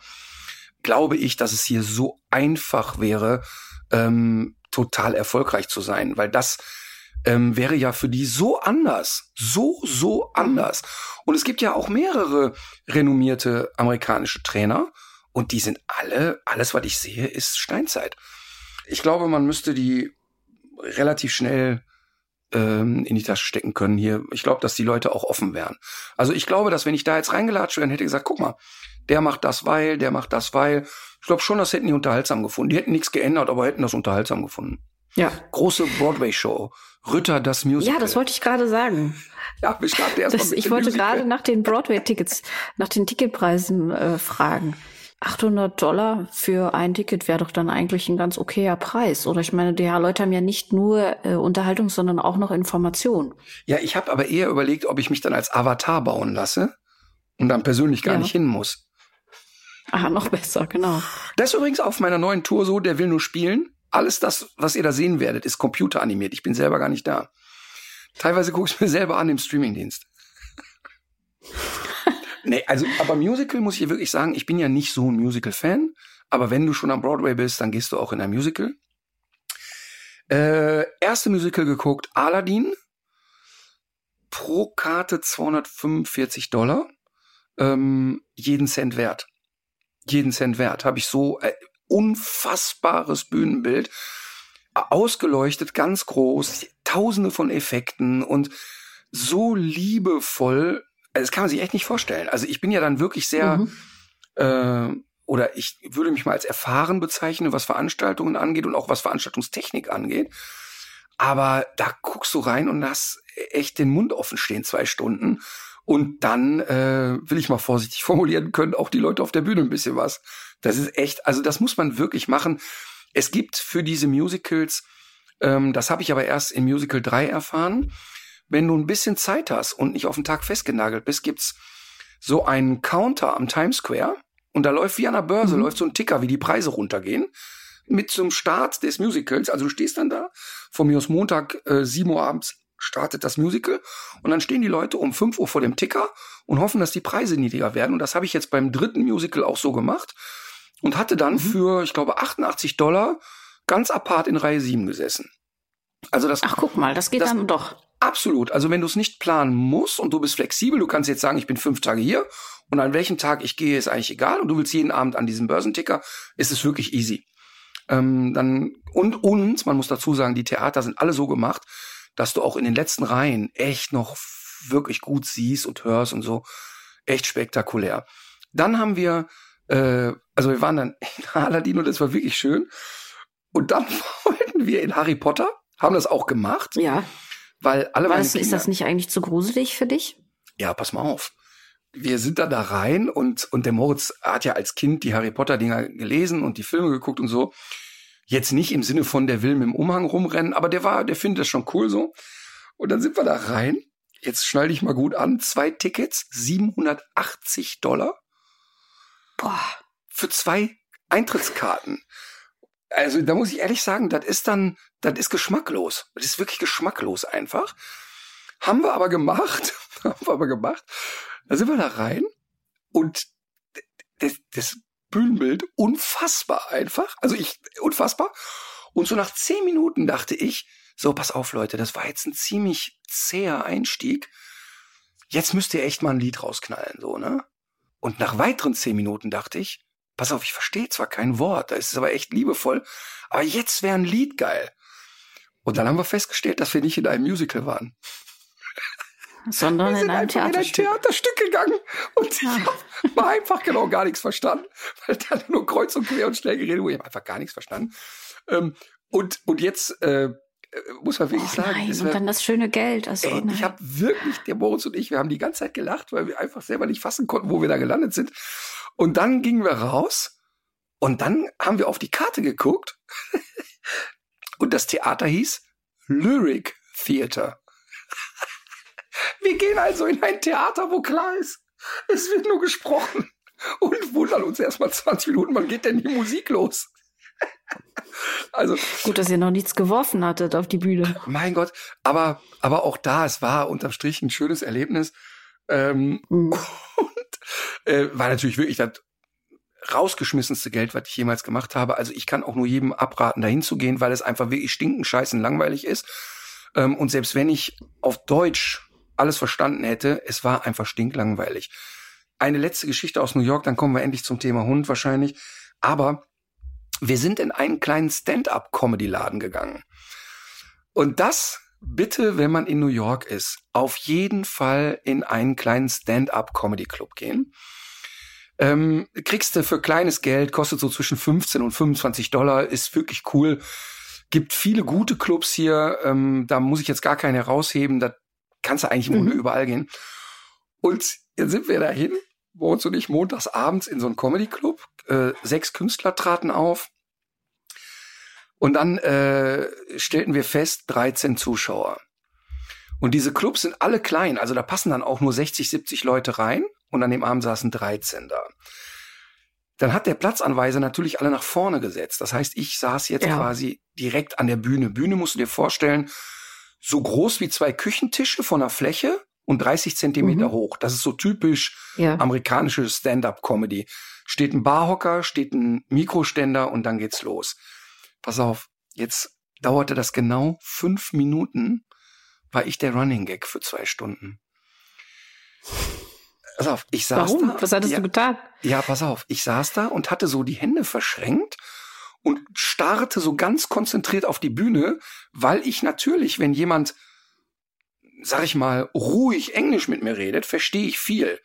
glaube ich, dass es hier so einfach wäre, ähm, total erfolgreich zu sein, weil das ähm, wäre ja für die so anders, so, so anders. Und es gibt ja auch mehrere renommierte amerikanische Trainer und die sind alle, alles, was ich sehe, ist Steinzeit. Ich glaube, man müsste die relativ schnell ähm, in die Tasche stecken können hier. Ich glaube, dass die Leute auch offen wären. Also ich glaube, dass wenn ich da jetzt reingelatscht wäre, hätte gesagt, guck mal, der macht das weil, der macht das weil. Ich glaube schon, das hätten die unterhaltsam gefunden. Die hätten nichts geändert, aber hätten das unterhaltsam gefunden. Ja. Große Broadway-Show. Rütter, das Musical. Ja, das wollte ich gerade sagen. Ja, ich, das, ich wollte gerade nach den Broadway-Tickets, nach den Ticketpreisen äh, fragen. 800 Dollar für ein Ticket wäre doch dann eigentlich ein ganz okayer Preis. Oder ich meine, die Leute haben ja nicht nur äh, Unterhaltung, sondern auch noch Information. Ja, ich habe aber eher überlegt, ob ich mich dann als Avatar bauen lasse und dann persönlich gar ja. nicht hin muss. Ah, noch besser, genau. Das ist übrigens auf meiner neuen Tour so, der will nur spielen. Alles das, was ihr da sehen werdet, ist computeranimiert. Ich bin selber gar nicht da. Teilweise gucke ich mir selber an im Streamingdienst. Nee, also, aber Musical muss ich wirklich sagen, ich bin ja nicht so ein Musical-Fan, aber wenn du schon am Broadway bist, dann gehst du auch in ein Musical. Äh, erste Musical geguckt, Aladdin. Pro Karte 245 Dollar. Ähm, jeden Cent wert. Jeden Cent wert. Habe ich so äh, unfassbares Bühnenbild. Ausgeleuchtet, ganz groß, tausende von Effekten und so liebevoll das kann man sich echt nicht vorstellen. Also ich bin ja dann wirklich sehr, mhm. äh, oder ich würde mich mal als erfahren bezeichnen, was Veranstaltungen angeht und auch was Veranstaltungstechnik angeht. Aber da guckst du rein und hast echt den Mund offen stehen, zwei Stunden. Und dann, äh, will ich mal vorsichtig formulieren, können auch die Leute auf der Bühne ein bisschen was. Das ist echt, also das muss man wirklich machen. Es gibt für diese Musicals, ähm, das habe ich aber erst in Musical 3 erfahren, wenn du ein bisschen Zeit hast und nicht auf den Tag festgenagelt bist, gibt's so einen Counter am Times Square und da läuft wie an der Börse, mhm. läuft so ein Ticker, wie die Preise runtergehen. Mit zum Start des Musicals. Also du stehst dann da, von mir aus Montag, äh, 7 Uhr abends startet das Musical und dann stehen die Leute um 5 Uhr vor dem Ticker und hoffen, dass die Preise niedriger werden. Und das habe ich jetzt beim dritten Musical auch so gemacht und hatte dann mhm. für, ich glaube, 88 Dollar ganz apart in Reihe 7 gesessen. Also das. Ach, guck mal, das geht das, dann doch. Absolut. Also wenn du es nicht planen musst und du bist flexibel, du kannst jetzt sagen, ich bin fünf Tage hier und an welchem Tag ich gehe, ist eigentlich egal und du willst jeden Abend an diesem Börsenticker, ist es wirklich easy. Ähm, dann und und man muss dazu sagen, die Theater sind alle so gemacht, dass du auch in den letzten Reihen echt noch wirklich gut siehst und hörst und so. Echt spektakulär. Dann haben wir, äh, also wir waren dann in Aladdin und das war wirklich schön. Und dann wollten wir in Harry Potter, haben das auch gemacht. Ja. Weil alle meine das, Kinder, ist das nicht eigentlich zu gruselig für dich? ja, pass mal auf. Wir sind dann da rein und, und der Moritz hat ja als Kind die Harry Potter Dinger gelesen und die Filme geguckt und so. Jetzt nicht im Sinne von, der will mit dem Umhang rumrennen, aber der war, der findet das schon cool so. Und dann sind wir da rein. Jetzt schnall dich mal gut an. Zwei Tickets, 780 Dollar Boah. für zwei Eintrittskarten. Also da muss ich ehrlich sagen, das ist dann, das ist geschmacklos. Das ist wirklich geschmacklos einfach. Haben wir aber gemacht, haben wir aber gemacht. Da sind wir da rein und das, das Bühnenbild unfassbar einfach. Also ich, unfassbar. Und so nach zehn Minuten dachte ich, so, pass auf, Leute, das war jetzt ein ziemlich zäher Einstieg. Jetzt müsst ihr echt mal ein Lied rausknallen, so, ne? Und nach weiteren zehn Minuten dachte ich, pass auf, ich verstehe zwar kein Wort, da ist es aber echt liebevoll, aber jetzt wäre ein Lied geil. Und dann haben wir festgestellt, dass wir nicht in einem Musical waren. Sondern Wir in sind einem einfach in ein Theaterstück. Theaterstück gegangen und ich Ah. habe einfach genau gar nichts verstanden, weil da nur kreuz und quer und schnell geredet wurde. Ich habe einfach gar nichts verstanden. Ähm, und, und jetzt äh, äh, muss man wirklich Oh sagen, nein, und dann das schöne Geld. Also, Ey, nein. ich habe wirklich, der Moritz und ich, wir haben die ganze Zeit gelacht, weil wir einfach selber nicht fassen konnten, wo wir da gelandet sind. Und dann gingen wir raus und dann haben wir auf die Karte geguckt und das Theater hieß Lyric Theater. Wir gehen also in ein Theater, wo klar ist, es wird nur gesprochen und wundern uns erstmal 20 Minuten, wann geht denn die Musik los? Also, Gut, dass ihr noch nichts geworfen hattet auf die Bühne. mein Gott, aber, aber auch da, es war unterm Strich ein schönes Erlebnis. Ähm, Mhm. und äh, war natürlich wirklich das rausgeschmissenste Geld, was ich jemals gemacht habe. Also ich kann auch nur jedem abraten, dahin zu gehen, weil es einfach wirklich stinken, scheißen langweilig ist. Ähm, und selbst wenn ich auf Deutsch alles verstanden hätte, es war einfach stinklangweilig. Eine letzte Geschichte aus New York, dann kommen wir endlich zum Thema Hund wahrscheinlich. Aber wir sind in einen kleinen Stand-up-Comedy-Laden gegangen. Und das bitte, wenn man in New York ist, auf jeden Fall in einen kleinen Stand-up-Comedy-Club gehen. Ähm, kriegst du für kleines Geld, kostet so zwischen 15 und 25 Dollar, ist wirklich cool. Gibt viele gute Clubs hier, ähm, da muss ich jetzt gar keinen herausheben, da kannst du eigentlich im Mhm. Grunde überall gehen. Und jetzt sind wir dahin, Moritz und ich, montags abends in so einen Comedy-Club. Äh, sechs Künstler traten auf. Und dann äh, stellten wir fest, 13 Zuschauer. Und diese Clubs sind alle klein, also da passen dann auch nur 60, 70 Leute rein und an dem Abend saßen 13 da. Dann hat der Platzanweiser natürlich alle nach vorne gesetzt. Das heißt, ich saß jetzt Ja. quasi direkt an der Bühne. Bühne musst du dir vorstellen, so groß wie zwei Küchentische von der Fläche und 30 Zentimeter Mhm. hoch. Das ist so typisch Ja. amerikanische Stand-up-Comedy. Steht ein Barhocker, steht ein Mikroständer und dann geht's los. Pass auf, jetzt dauerte das genau fünf Minuten, war ich der Running Gag für zwei Stunden. Pass auf, ich saß Warum? da. Was hattest ja, du getan? ja, pass auf, ich saß da und hatte so die Hände verschränkt und starrte so ganz konzentriert auf die Bühne, weil ich natürlich, wenn jemand, sag ich mal, ruhig Englisch mit mir redet, verstehe ich viel.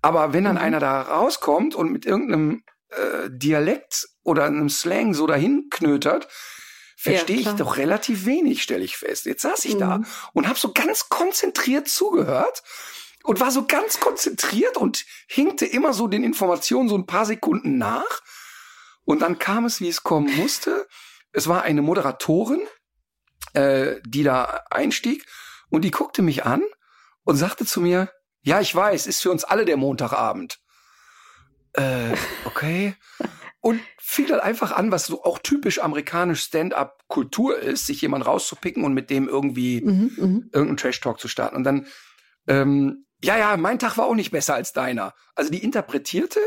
Aber wenn dann Mhm. einer da rauskommt und mit irgendeinem äh, Dialekt oder einem Slang so dahin knötert, verstehe ich klar. doch relativ wenig, stelle ich fest. Jetzt saß ich da Mhm. und habe so ganz konzentriert zugehört und war so ganz konzentriert und hinkte immer so den Informationen so ein paar Sekunden nach. Und dann kam es, wie es kommen musste. Es war eine Moderatorin, äh, die da einstieg und die guckte mich an und sagte zu mir, ja, ich weiß, ist für uns alle der Montagabend. Äh, okay. Und fiel dann einfach an, was so auch typisch amerikanisch Stand-up-Kultur ist, sich jemand rauszupicken und mit dem irgendwie Mhm, mhm. irgendeinen Trash-Talk zu starten. Und dann, ähm, ja, ja, mein Tag war auch nicht besser als deiner. Also die interpretierte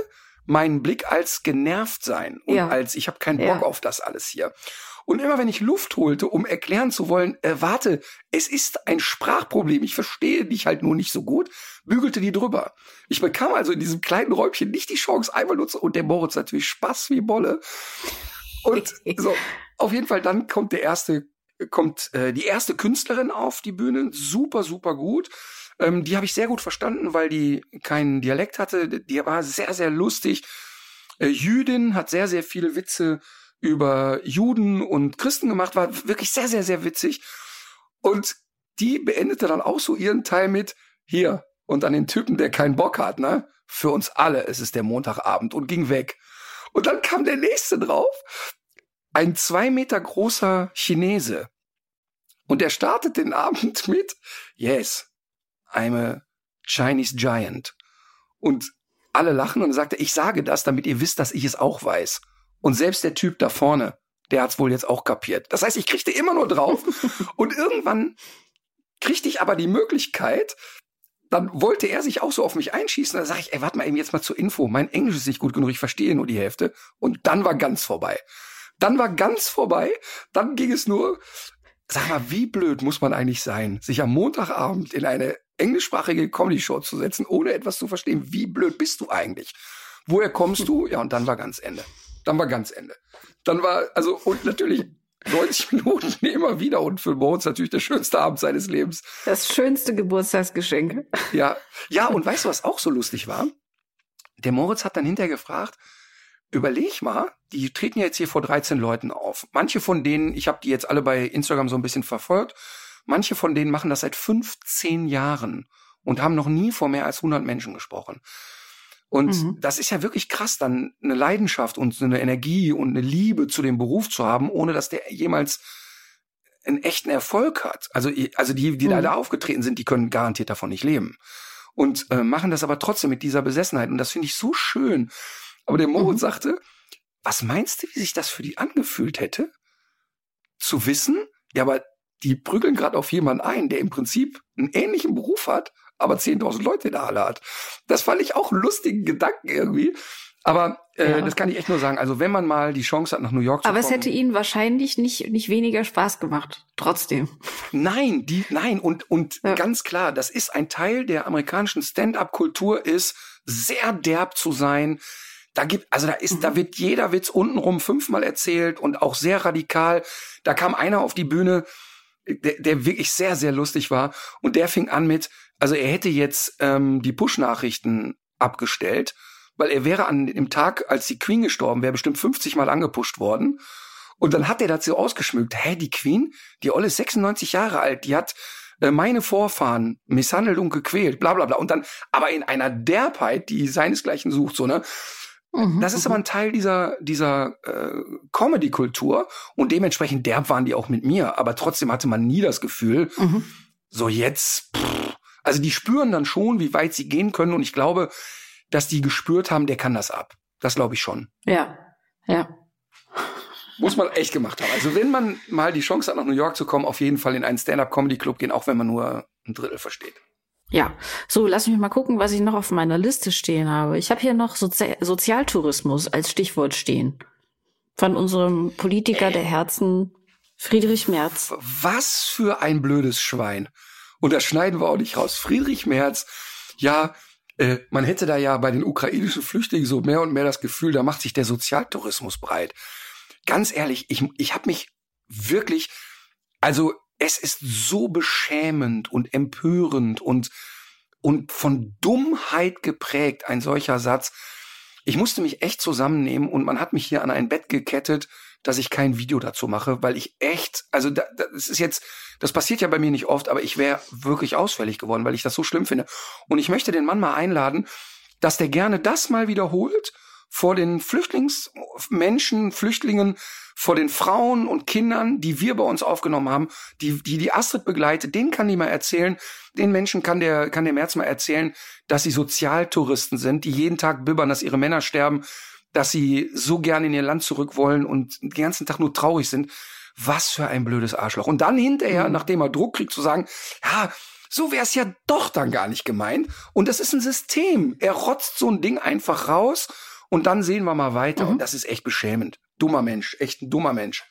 meinen Blick als genervt sein und Ja. als ich habe keinen Ja. Bock auf das alles hier. Und immer wenn ich Luft holte, um erklären zu wollen, äh, warte, es ist ein Sprachproblem, ich verstehe dich halt nur nicht so gut, bügelte die drüber. Ich bekam also in diesem kleinen Räumchen nicht die Chance, einmal nur zu, und der Moritz natürlich Spaß wie Bolle. Und so, auf jeden Fall, dann kommt der erste, kommt äh, die erste Künstlerin auf die Bühne, super, super gut. Ähm, die habe ich sehr gut verstanden, weil die keinen Dialekt hatte. Die war sehr, sehr lustig. Äh, Jüdin hat sehr, sehr viele Witze über Juden und Christen gemacht, war wirklich sehr, sehr, sehr witzig. Und die beendete dann auch so ihren Teil mit hier und an den Typen, der keinen Bock hat, ne? Für uns alle, es ist der Montagabend und ging weg. Und dann kam der nächste drauf, ein zwei Meter großer Chinese. Und der startet den Abend mit, yes, I'm a Chinese Giant. Und alle lachen und er sagte, ich sage das, damit ihr wisst, dass ich es auch weiß. Und selbst der Typ da vorne, der hat's wohl jetzt auch kapiert. Das heißt, ich kriegte immer nur drauf und irgendwann kriegte ich aber die Möglichkeit, dann wollte er sich auch so auf mich einschießen. Da sage ich, ey, warte mal eben jetzt mal zur Info. Mein Englisch ist nicht gut genug, ich verstehe nur die Hälfte. Und dann war ganz vorbei. Dann war ganz vorbei. Dann ging es nur, sag mal, wie blöd muss man eigentlich sein, sich am Montagabend in eine englischsprachige Comedy-Show zu setzen, ohne etwas zu verstehen. Wie blöd bist du eigentlich? Woher kommst du? Ja, und dann war ganz Ende. Dann war ganz Ende. Dann war, also, und natürlich 90 Minuten immer wieder und für Moritz natürlich der schönste Abend seines Lebens. Das schönste Geburtstagsgeschenk. Ja, ja, und weißt du, was auch so lustig war? Der Moritz hat dann hinterher gefragt, überleg mal, die treten jetzt hier vor 13 Leuten auf. Manche von denen, ich habe die jetzt alle bei Instagram so ein bisschen verfolgt, manche von denen machen das seit 15 Jahren und haben noch nie vor mehr als 100 Menschen gesprochen. Und mhm. das ist ja wirklich krass, dann eine Leidenschaft und eine Energie und eine Liebe zu dem Beruf zu haben, ohne dass der jemals einen echten Erfolg hat. Also, also die, die mhm. da aufgetreten sind, die können garantiert davon nicht leben. Und äh, machen das aber trotzdem mit dieser Besessenheit. Und das finde ich so schön. Aber der Moritz mhm. sagte, was meinst du, wie sich das für die angefühlt hätte? Zu wissen, ja, aber die prügeln gerade auf jemanden ein, der im Prinzip einen ähnlichen Beruf hat aber 10.000 Leute in der Halle hat. Das fand ich auch einen lustigen Gedanken irgendwie. Aber äh, ja. das kann ich echt nur sagen. Also wenn man mal die Chance hat, nach New York zu Aber kommen. Aber es hätte Ihnen wahrscheinlich nicht, nicht weniger Spaß gemacht. Trotzdem. Nein, die, nein. Und, und ja. ganz klar, das ist ein Teil der amerikanischen Stand-up-Kultur ist, sehr derb zu sein. Da gibt, also da ist, mhm. da wird jeder Witz untenrum fünfmal erzählt und auch sehr radikal. Da kam einer auf die Bühne, der, der wirklich sehr, sehr lustig war. Und der fing an mit, also er hätte jetzt ähm, die Push-Nachrichten abgestellt, weil er wäre an dem Tag, als die Queen gestorben wäre, bestimmt 50 Mal angepusht worden. Und dann hat er dazu ausgeschmückt, hä, die Queen, die Olle ist 96 Jahre alt, die hat äh, meine Vorfahren misshandelt und gequält, bla bla bla. Und dann, aber in einer Derbheit, die seinesgleichen sucht, so, ne? Mhm, das ist aber mhm. ein Teil dieser, dieser äh, Comedy-Kultur und dementsprechend derb waren die auch mit mir, aber trotzdem hatte man nie das Gefühl, mhm. so jetzt, pff, also die spüren dann schon, wie weit sie gehen können und ich glaube, dass die gespürt haben, der kann das ab. Das glaube ich schon. Ja, ja. Muss man echt gemacht haben. Also wenn man mal die Chance hat, nach New York zu kommen, auf jeden Fall in einen Stand-up-Comedy-Club gehen, auch wenn man nur ein Drittel versteht. Ja, so lass mich mal gucken, was ich noch auf meiner Liste stehen habe. Ich habe hier noch Sozi Sozialtourismus als Stichwort stehen. Von unserem Politiker der Herzen, Friedrich Merz. Was für ein blödes Schwein. Und das schneiden wir auch nicht raus. Friedrich Merz, ja, äh, man hätte da ja bei den ukrainischen Flüchtlingen so mehr und mehr das Gefühl, da macht sich der Sozialtourismus breit. Ganz ehrlich, ich, ich habe mich wirklich, also es ist so beschämend und empörend und, und von Dummheit geprägt, ein solcher Satz. Ich musste mich echt zusammennehmen und man hat mich hier an ein Bett gekettet, dass ich kein Video dazu mache, weil ich echt, also da, das ist jetzt, das passiert ja bei mir nicht oft, aber ich wäre wirklich ausfällig geworden, weil ich das so schlimm finde. Und ich möchte den Mann mal einladen, dass der gerne das mal wiederholt vor den Flüchtlingsmenschen, Flüchtlingen, vor den Frauen und Kindern, die wir bei uns aufgenommen haben, die die, die Astrid begleitet, denen kann die mal erzählen, den Menschen kann der, kann der März mal erzählen, dass sie Sozialtouristen sind, die jeden Tag bibbern, dass ihre Männer sterben, dass sie so gerne in ihr Land zurück wollen und den ganzen Tag nur traurig sind. Was für ein blödes Arschloch. Und dann hinterher, mhm. nachdem er Druck kriegt, zu sagen, ja, so wäre es ja doch dann gar nicht gemeint. Und das ist ein System. Er rotzt so ein Ding einfach raus und dann sehen wir mal weiter. Mhm. Und das ist echt beschämend. Dummer Mensch, echt ein dummer Mensch.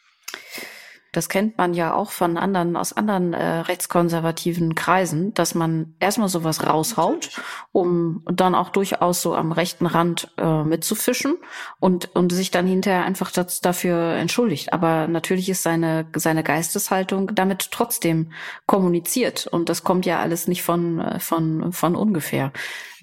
Das kennt man ja auch von anderen, aus anderen äh, rechtskonservativen Kreisen, dass man erstmal sowas raushaut, um dann auch durchaus so am rechten Rand äh, mitzufischen und, und sich dann hinterher einfach das, dafür entschuldigt. Aber natürlich ist seine, seine Geisteshaltung damit trotzdem kommuniziert und das kommt ja alles nicht von, äh, von, von ungefähr.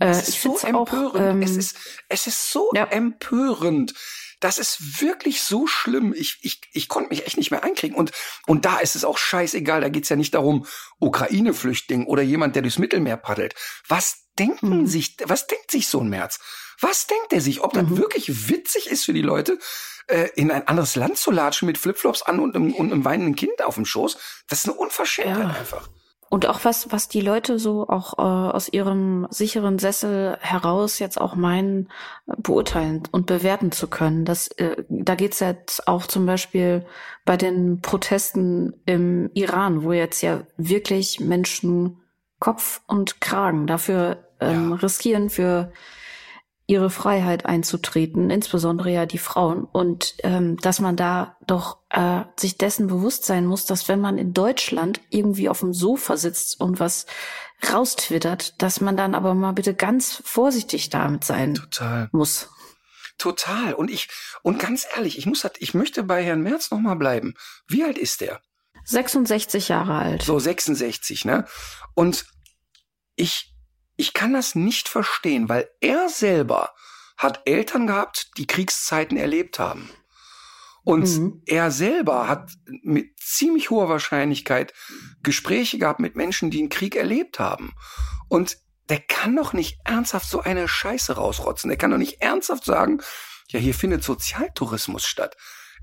Äh, es ist so empörend. Auch, ähm, es, ist, es ist so ja. empörend das ist wirklich so schlimm. Ich, ich, ich konnte mich echt nicht mehr einkriegen. Und, und da ist es auch scheißegal. Da geht's ja nicht darum, Ukraine-Flüchtling oder jemand, der durchs Mittelmeer paddelt. Was denken mhm. sich, was denkt sich so ein März? Was denkt er sich? Ob das mhm. wirklich witzig ist für die Leute, äh, in ein anderes Land zu latschen mit Flipflops an und einem, und einem weinenden Kind auf dem Schoß? Das ist eine Unverschämtheit ja. einfach. Und auch was, was die Leute so auch äh, aus ihrem sicheren Sessel heraus jetzt auch meinen, beurteilen und bewerten zu können. Das, äh, da geht's jetzt auch zum Beispiel bei den Protesten im Iran, wo jetzt ja wirklich Menschen Kopf und Kragen dafür ähm, ja. riskieren, für ihre Freiheit einzutreten, insbesondere ja die Frauen. Und ähm, dass man da doch äh, sich dessen bewusst sein muss, dass wenn man in Deutschland irgendwie auf dem Sofa sitzt und was raustwittert, dass man dann aber mal bitte ganz vorsichtig damit sein Total. muss. Total. Und ich, und ganz ehrlich, ich muss, ich möchte bei Herrn Merz nochmal bleiben. Wie alt ist der? 66 Jahre alt. So 66, ne? Und ich, ich kann das nicht verstehen, weil er selber hat Eltern gehabt, die Kriegszeiten erlebt haben. Und mhm. er selber hat mit ziemlich hoher Wahrscheinlichkeit Gespräche gehabt mit Menschen, die einen Krieg erlebt haben. Und der kann doch nicht ernsthaft so eine Scheiße rausrotzen. Der kann doch nicht ernsthaft sagen, ja, hier findet Sozialtourismus statt.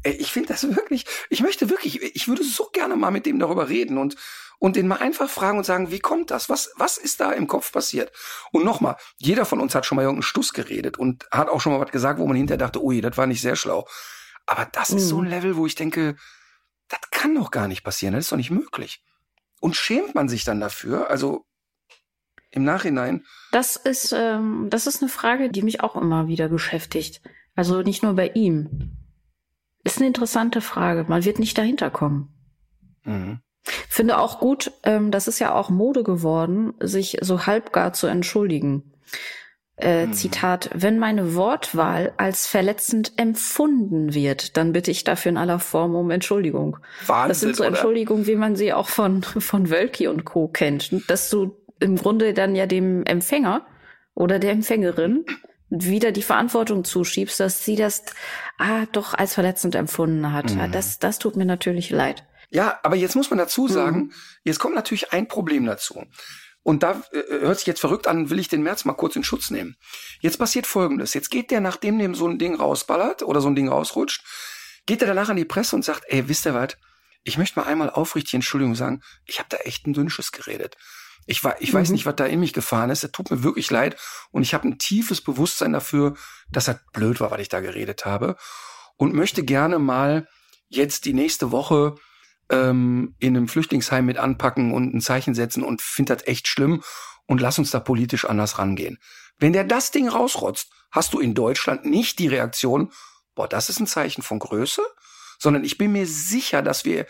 Ich finde das wirklich, ich möchte wirklich, ich würde so gerne mal mit dem darüber reden und und den mal einfach fragen und sagen, wie kommt das? Was, was ist da im Kopf passiert? Und nochmal, jeder von uns hat schon mal irgendeinen Stuss geredet und hat auch schon mal was gesagt, wo man hinterher dachte, ui, das war nicht sehr schlau. Aber das mhm. ist so ein mhm. Level, wo ich denke, das kann doch gar nicht passieren, das ist doch nicht möglich. Und schämt man sich dann dafür? Also im Nachhinein? Das ist, ähm, das ist eine Frage, die mich auch immer wieder beschäftigt. Also nicht nur bei ihm. Ist eine interessante Frage. Man wird nicht dahinter kommen. Mhm. Finde auch gut, ähm, das ist ja auch Mode geworden, sich so halbgar zu entschuldigen. Äh, mhm. Zitat, wenn meine Wortwahl als verletzend empfunden wird, dann bitte ich dafür in aller Form um Entschuldigung. Wahnsinn, das sind so Entschuldigungen, wie man sie auch von, von Wölki und Co. kennt. Dass du im Grunde dann ja dem Empfänger oder der Empfängerin wieder die Verantwortung zuschiebst, dass sie das ah, doch als verletzend empfunden hat. Mhm. Das, das tut mir natürlich leid. Ja, aber jetzt muss man dazu sagen, mhm. jetzt kommt natürlich ein Problem dazu. Und da äh, hört sich jetzt verrückt an, will ich den März mal kurz in Schutz nehmen. Jetzt passiert Folgendes. Jetzt geht der, nachdem dem so ein Ding rausballert oder so ein Ding rausrutscht, geht er danach an die Presse und sagt, ey, wisst ihr was? Ich möchte mal einmal aufrichtig Entschuldigung sagen, ich habe da echt ein Dünnsches geredet. Ich, war, ich mhm. weiß nicht, was da in mich gefahren ist. Es tut mir wirklich leid. Und ich habe ein tiefes Bewusstsein dafür, dass das blöd war, was ich da geredet habe. Und möchte gerne mal jetzt die nächste Woche ähm, in einem Flüchtlingsheim mit anpacken und ein Zeichen setzen und finde das echt schlimm und lass uns da politisch anders rangehen. Wenn der das Ding rausrotzt, hast du in Deutschland nicht die Reaktion, boah, das ist ein Zeichen von Größe, sondern ich bin mir sicher, dass wir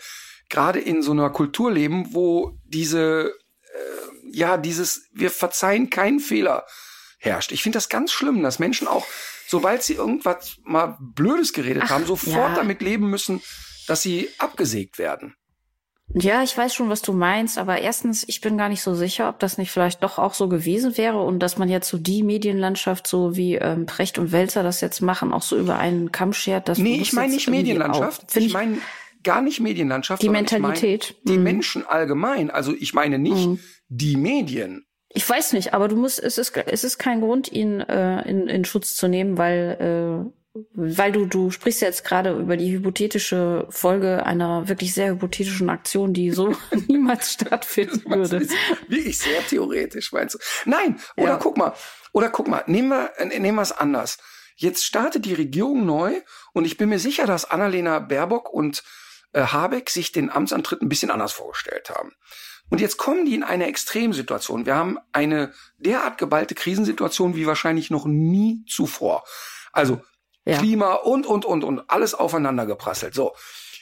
gerade in so einer Kultur leben, wo diese, äh, ja, dieses, wir verzeihen keinen Fehler herrscht. Ich finde das ganz schlimm, dass Menschen auch, sobald sie irgendwas mal Blödes geredet Ach, haben, sofort ja. damit leben müssen, dass sie abgesägt werden. Ja, ich weiß schon, was du meinst, aber erstens, ich bin gar nicht so sicher, ob das nicht vielleicht doch auch so gewesen wäre und dass man jetzt so die Medienlandschaft, so wie ähm, Precht und Wälzer das jetzt machen, auch so über einen Kamm schert. Das nee, ich meine nicht Medienlandschaft. Auch, ich meine gar nicht Medienlandschaft. Die Mentalität. Ich mein, die mhm. Menschen allgemein. Also ich meine nicht mhm. die Medien. Ich weiß nicht, aber du musst, es ist, es ist kein Grund, ihn äh, in, in Schutz zu nehmen, weil äh, weil du, du sprichst jetzt gerade über die hypothetische Folge einer wirklich sehr hypothetischen Aktion, die so niemals stattfinden würde. Wirklich sehr theoretisch, meinst du? Nein, oder ja. guck mal, oder guck mal, nehmen wir, nehmen wir es anders. Jetzt startet die Regierung neu und ich bin mir sicher, dass Annalena Baerbock und äh, Habeck sich den Amtsantritt ein bisschen anders vorgestellt haben. Und jetzt kommen die in eine Extremsituation. Wir haben eine derart geballte Krisensituation wie wahrscheinlich noch nie zuvor. Also ja. Klima und, und, und, und alles aufeinander geprasselt. So.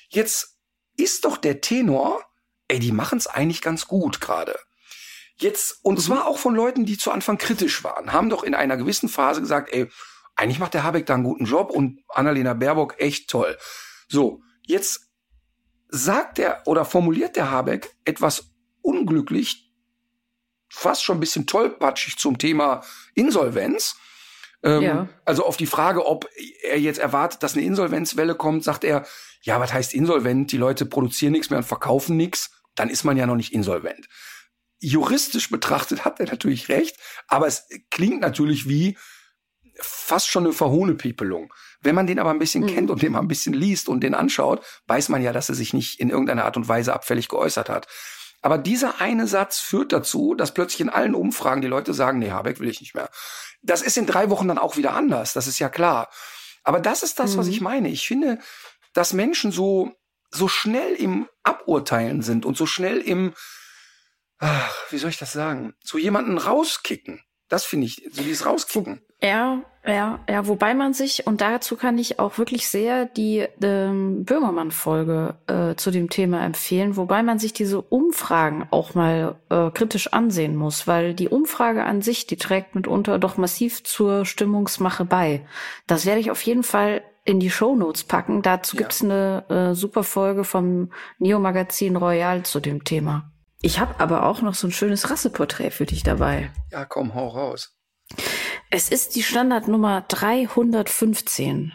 Jetzt ist doch der Tenor, ey, die machen es eigentlich ganz gut gerade. Jetzt, und mhm. zwar auch von Leuten, die zu Anfang kritisch waren, haben doch in einer gewissen Phase gesagt, ey, eigentlich macht der Habeck da einen guten Job und Annalena Baerbock echt toll. So, jetzt sagt er oder formuliert der Habeck etwas unglücklich, fast schon ein bisschen tollpatschig zum Thema Insolvenz. Ähm, ja. Also auf die Frage, ob er jetzt erwartet, dass eine Insolvenzwelle kommt, sagt er, ja, was heißt insolvent? Die Leute produzieren nichts mehr und verkaufen nichts, dann ist man ja noch nicht insolvent. Juristisch betrachtet hat er natürlich recht, aber es klingt natürlich wie fast schon eine Verhohnepiepelung. Wenn man den aber ein bisschen mhm. kennt und den mal ein bisschen liest und den anschaut, weiß man ja, dass er sich nicht in irgendeiner Art und Weise abfällig geäußert hat. Aber dieser eine Satz führt dazu, dass plötzlich in allen Umfragen die Leute sagen, nee, Habeck will ich nicht mehr. Das ist in drei Wochen dann auch wieder anders, das ist ja klar. Aber das ist das, mhm. was ich meine. Ich finde, dass Menschen so, so schnell im Aburteilen sind und so schnell im, ach, wie soll ich das sagen, so jemanden rauskicken. Das finde ich, so dieses Rauskicken. Ja, ja, ja, wobei man sich, und dazu kann ich auch wirklich sehr die ähm, Böhmermann-Folge äh, zu dem Thema empfehlen, wobei man sich diese Umfragen auch mal äh, kritisch ansehen muss, weil die Umfrage an sich, die trägt mitunter doch massiv zur Stimmungsmache bei. Das werde ich auf jeden Fall in die Show Notes packen. Dazu ja. gibt's eine äh, super Folge vom Neo-Magazin Royal zu dem Thema. Ich habe aber auch noch so ein schönes Rasseporträt für dich dabei. Ja, komm, hau raus. Es ist die Standardnummer 315.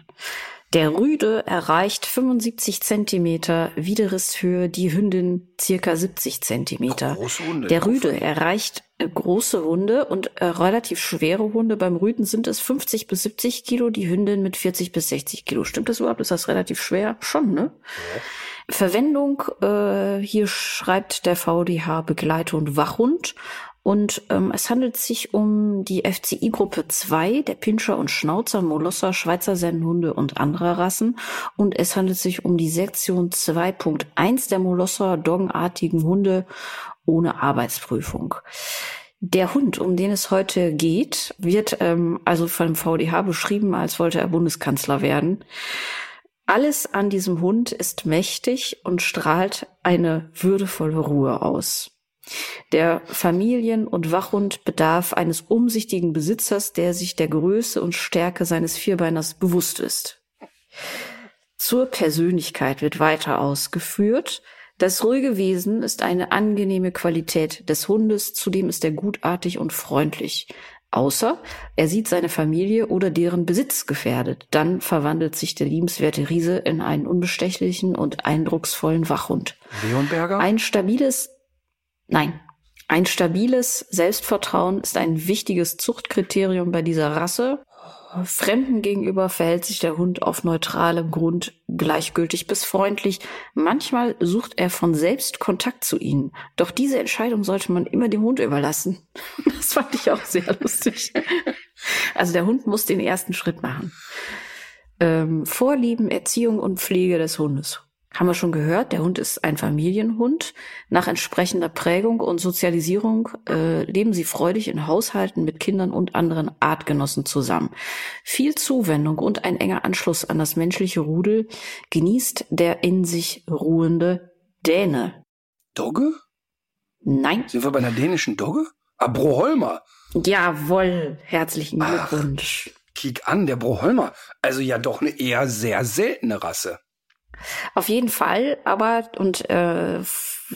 Der Rüde erreicht 75 Zentimeter, Widerrisshöhe, die Hündin circa 70 Zentimeter. Große Hunde. Der Rüde erreicht äh, große Hunde und äh, relativ schwere Hunde. Beim Rüden sind es 50 bis 70 Kilo, die Hündin mit 40 bis 60 Kilo. Stimmt das überhaupt? Ist das relativ schwer? Schon, ne? Ja. Verwendung, äh, hier schreibt der VDH Begleiter und Wachhund. Und ähm, es handelt sich um die FCI-Gruppe 2 der Pinscher und Schnauzer, Molosser, Schweizer Sennenhunde und anderer Rassen. Und es handelt sich um die Sektion 2.1 der Molosser doggenartigen Hunde ohne Arbeitsprüfung. Der Hund, um den es heute geht, wird ähm, also vom VDH beschrieben, als wollte er Bundeskanzler werden. Alles an diesem Hund ist mächtig und strahlt eine würdevolle Ruhe aus. Der Familien- und Wachhund bedarf eines umsichtigen Besitzers, der sich der Größe und Stärke seines Vierbeiners bewusst ist. Zur Persönlichkeit wird weiter ausgeführt. Das ruhige Wesen ist eine angenehme Qualität des Hundes, zudem ist er gutartig und freundlich. Außer er sieht seine Familie oder deren Besitz gefährdet. Dann verwandelt sich der liebenswerte Riese in einen unbestechlichen und eindrucksvollen Wachhund. Leonberger? Ein stabiles Nein. Ein stabiles Selbstvertrauen ist ein wichtiges Zuchtkriterium bei dieser Rasse. Fremden gegenüber verhält sich der Hund auf neutralem Grund gleichgültig bis freundlich. Manchmal sucht er von selbst Kontakt zu ihnen. Doch diese Entscheidung sollte man immer dem Hund überlassen. Das fand ich auch sehr lustig. Also der Hund muss den ersten Schritt machen. Ähm, Vorlieben, Erziehung und Pflege des Hundes. Haben wir schon gehört, der Hund ist ein Familienhund. Nach entsprechender Prägung und Sozialisierung äh, leben sie freudig in Haushalten mit Kindern und anderen Artgenossen zusammen. Viel Zuwendung und ein enger Anschluss an das menschliche Rudel genießt der in sich ruhende Däne. Dogge? Nein. Sind wir bei einer dänischen Dogge? Ah, Broholmer. Jawohl, herzlichen Glückwunsch. Kiek an, der Broholmer. Also ja doch eine eher sehr seltene Rasse. Auf jeden Fall, aber und äh,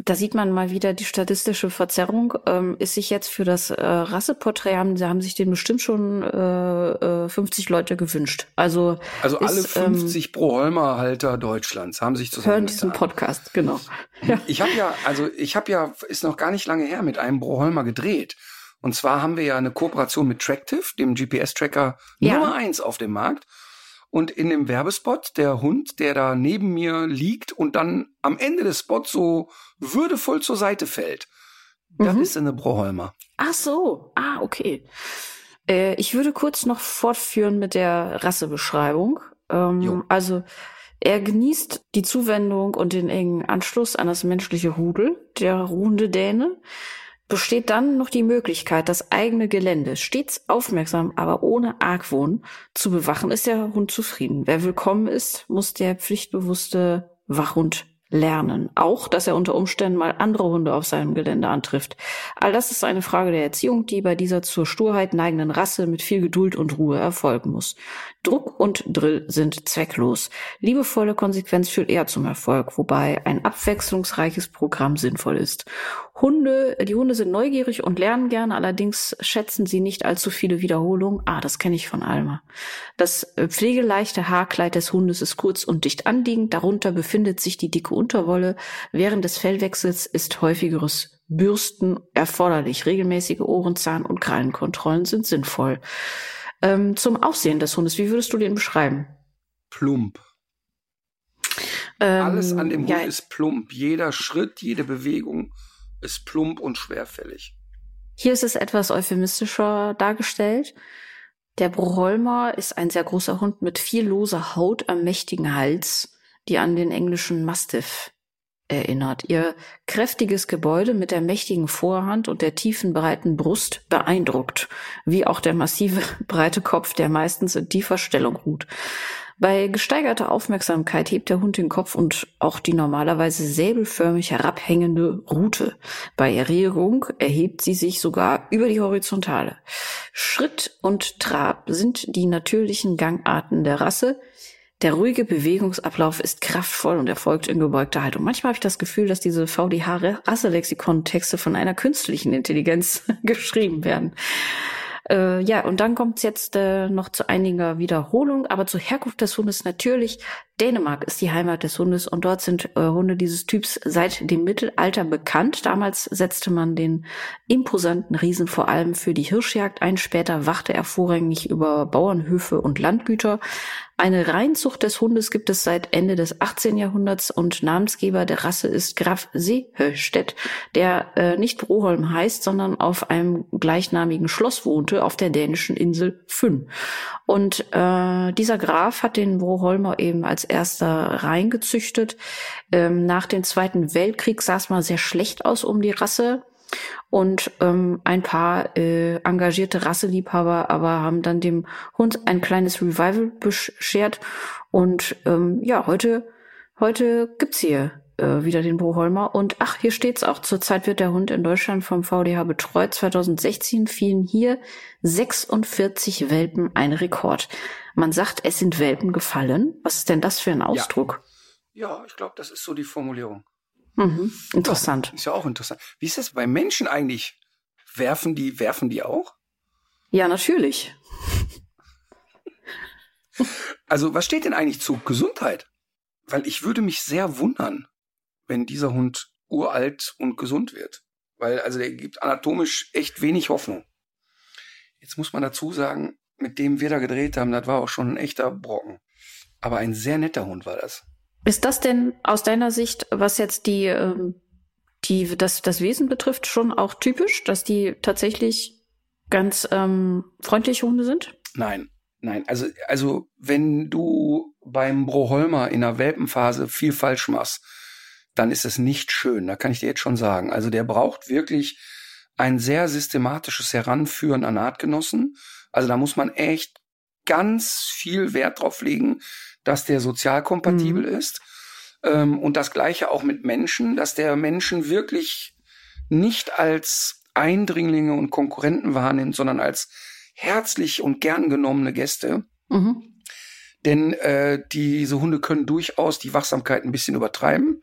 da sieht man mal wieder die statistische Verzerrung, ähm, ist sich jetzt für das äh, Rasseporträt haben, haben sich den bestimmt schon äh, äh, 50 Leute gewünscht. Also also ist, alle 50 ähm, Pro-Holmer-Halter Deutschlands haben sich zusammen hören diesen Podcast, genau. Ja. Ich habe ja, also ich habe ja, ist noch gar nicht lange her mit einem Broholmer gedreht. Und zwar haben wir ja eine Kooperation mit Tractive, dem GPS-Tracker ja. Nummer eins auf dem Markt. Und in dem Werbespot der Hund, der da neben mir liegt und dann am Ende des Spots so würdevoll zur Seite fällt. Das mhm. ist eine Broholmer. Ach so. Ah, okay. Äh, ich würde kurz noch fortführen mit der Rassebeschreibung. Ähm, also, er genießt die Zuwendung und den engen Anschluss an das menschliche Rudel, der ruhende Däne besteht dann noch die Möglichkeit, das eigene Gelände stets aufmerksam, aber ohne Argwohn zu bewachen, ist der Hund zufrieden. Wer willkommen ist, muss der pflichtbewusste Wachhund lernen. Auch, dass er unter Umständen mal andere Hunde auf seinem Gelände antrifft. All das ist eine Frage der Erziehung, die bei dieser zur Sturheit neigenden Rasse mit viel Geduld und Ruhe erfolgen muss. Druck und Drill sind zwecklos. Liebevolle Konsequenz führt eher zum Erfolg, wobei ein abwechslungsreiches Programm sinnvoll ist. Hunde, die Hunde sind neugierig und lernen gern, allerdings schätzen sie nicht allzu viele Wiederholungen. Ah, das kenne ich von Alma. Das pflegeleichte Haarkleid des Hundes ist kurz und dicht anliegend, darunter befindet sich die dicke Unterwolle. Während des Fellwechsels ist häufigeres Bürsten erforderlich. Regelmäßige Ohrenzahn- und Krallenkontrollen sind sinnvoll. Ähm, zum Aussehen des Hundes, wie würdest du den beschreiben? Plump. Ähm, Alles an dem ja, Hund ist plump. Jeder Schritt, jede Bewegung ist plump und schwerfällig. Hier ist es etwas euphemistischer dargestellt. Der Broholmer ist ein sehr großer Hund mit viel loser Haut am mächtigen Hals, die an den englischen Mastiff erinnert. Ihr kräftiges Gebäude mit der mächtigen Vorhand und der tiefen, breiten Brust beeindruckt, wie auch der massive, breite Kopf, der meistens in tiefer Stellung ruht. Bei gesteigerter Aufmerksamkeit hebt der Hund den Kopf und auch die normalerweise säbelförmig herabhängende Rute. Bei Erregung erhebt sie sich sogar über die Horizontale. Schritt und Trab sind die natürlichen Gangarten der Rasse, der ruhige Bewegungsablauf ist kraftvoll und erfolgt in gebeugter Haltung. Manchmal habe ich das Gefühl, dass diese VDH-Rasselexikon-Texte von einer künstlichen Intelligenz geschrieben werden. Äh, ja, und dann kommt es jetzt äh, noch zu einiger Wiederholung, aber zur Herkunft des Hundes natürlich. Dänemark ist die Heimat des Hundes und dort sind äh, Hunde dieses Typs seit dem Mittelalter bekannt. Damals setzte man den imposanten Riesen vor allem für die Hirschjagd ein. Später wachte er vorrangig über Bauernhöfe und Landgüter. Eine Reinzucht des Hundes gibt es seit Ende des 18. Jahrhunderts und Namensgeber der Rasse ist Graf Seehöstedt, der äh, nicht Broholm heißt, sondern auf einem gleichnamigen Schloss wohnte auf der dänischen Insel Fyn. Und äh, dieser Graf hat den Broholmer eben als erster reingezüchtet. Ähm, nach dem Zweiten Weltkrieg sah es mal sehr schlecht aus um die Rasse. Und ähm, ein paar äh, engagierte Rasseliebhaber aber haben dann dem Hund ein kleines Revival beschert. Und ähm, ja, heute, heute gibt's hier äh, wieder den Boholmer. Und ach, hier steht's auch. Zurzeit wird der Hund in Deutschland vom VDH betreut. 2016 fielen hier 46 Welpen, ein Rekord. Man sagt, es sind Welpen gefallen. Was ist denn das für ein Ausdruck? Ja, ja ich glaube, das ist so die Formulierung. Mhm. Interessant. Ist ja auch interessant. Wie ist das bei Menschen eigentlich? Werfen die, werfen die auch? Ja, natürlich. Also, was steht denn eigentlich zu Gesundheit? Weil ich würde mich sehr wundern, wenn dieser Hund uralt und gesund wird. Weil, also, der gibt anatomisch echt wenig Hoffnung. Jetzt muss man dazu sagen, mit dem wir da gedreht haben, das war auch schon ein echter Brocken. Aber ein sehr netter Hund war das. Ist das denn aus deiner Sicht, was jetzt die, ähm, die das, das Wesen betrifft, schon auch typisch, dass die tatsächlich ganz ähm, freundliche Hunde sind? Nein, nein. Also, also wenn du beim Broholmer in der Welpenphase viel falsch machst, dann ist es nicht schön. Da kann ich dir jetzt schon sagen. Also der braucht wirklich ein sehr systematisches Heranführen an Artgenossen. Also da muss man echt ganz viel Wert drauf legen, dass der sozial kompatibel mhm. ist. Ähm, und das gleiche auch mit Menschen, dass der Menschen wirklich nicht als Eindringlinge und Konkurrenten wahrnimmt, sondern als herzlich und gern genommene Gäste. Mhm. Denn äh, diese Hunde können durchaus die Wachsamkeit ein bisschen übertreiben.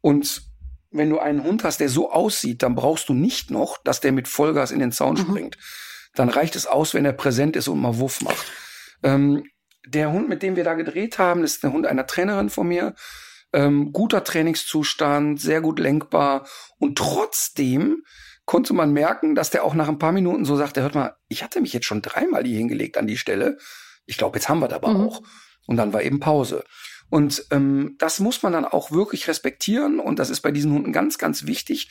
Und wenn du einen Hund hast, der so aussieht, dann brauchst du nicht noch, dass der mit Vollgas in den Zaun mhm. springt. Dann reicht es aus, wenn er präsent ist und mal Wuff macht. Ähm, der Hund, mit dem wir da gedreht haben, ist der Hund einer Trainerin von mir. Ähm, guter Trainingszustand, sehr gut lenkbar. Und trotzdem konnte man merken, dass der auch nach ein paar Minuten so sagte, hört mal, ich hatte mich jetzt schon dreimal hier hingelegt an die Stelle. Ich glaube, jetzt haben wir das aber mhm. auch. Und dann war eben Pause. Und ähm, das muss man dann auch wirklich respektieren. Und das ist bei diesen Hunden ganz, ganz wichtig.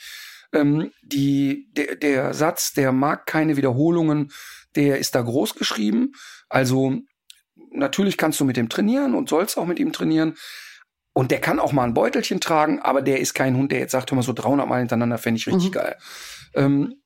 Ähm, die, der, der Satz, der mag keine Wiederholungen, der ist da groß geschrieben. Also natürlich kannst du mit dem trainieren und sollst auch mit ihm trainieren. Und der kann auch mal ein Beutelchen tragen, aber der ist kein Hund, der jetzt sagt, hör mal, so 300 Mal hintereinander fände ich richtig mhm. geil. Ähm,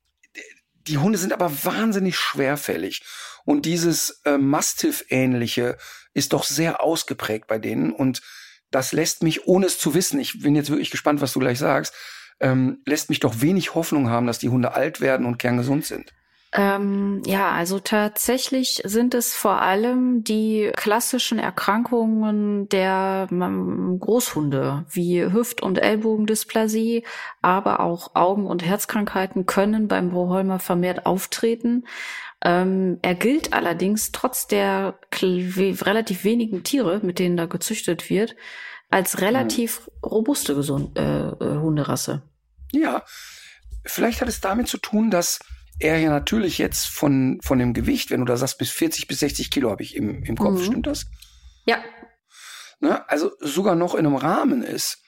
die Hunde sind aber wahnsinnig schwerfällig. Und dieses äh, Mastiff-ähnliche ist doch sehr ausgeprägt bei denen. Und das lässt mich, ohne es zu wissen, ich bin jetzt wirklich gespannt, was du gleich sagst, ähm, lässt mich doch wenig Hoffnung haben, dass die Hunde alt werden und kerngesund sind. Ähm, ja, also tatsächlich sind es vor allem die klassischen Erkrankungen der ähm, Großhunde, wie Hüft- und Ellbogendysplasie, aber auch Augen- und Herzkrankheiten können beim Broholmer vermehrt auftreten. Ähm, er gilt allerdings trotz der relativ wenigen Tiere, mit denen da gezüchtet wird, als relativ robuste Gesund äh, äh, Hunderasse. Ja, vielleicht hat es damit zu tun, dass er ja natürlich jetzt von, von dem Gewicht, wenn du da sagst, bis 40 bis 60 Kilo habe ich im, im Kopf, mhm. stimmt das? Ja. Ne? Also sogar noch in einem Rahmen ist.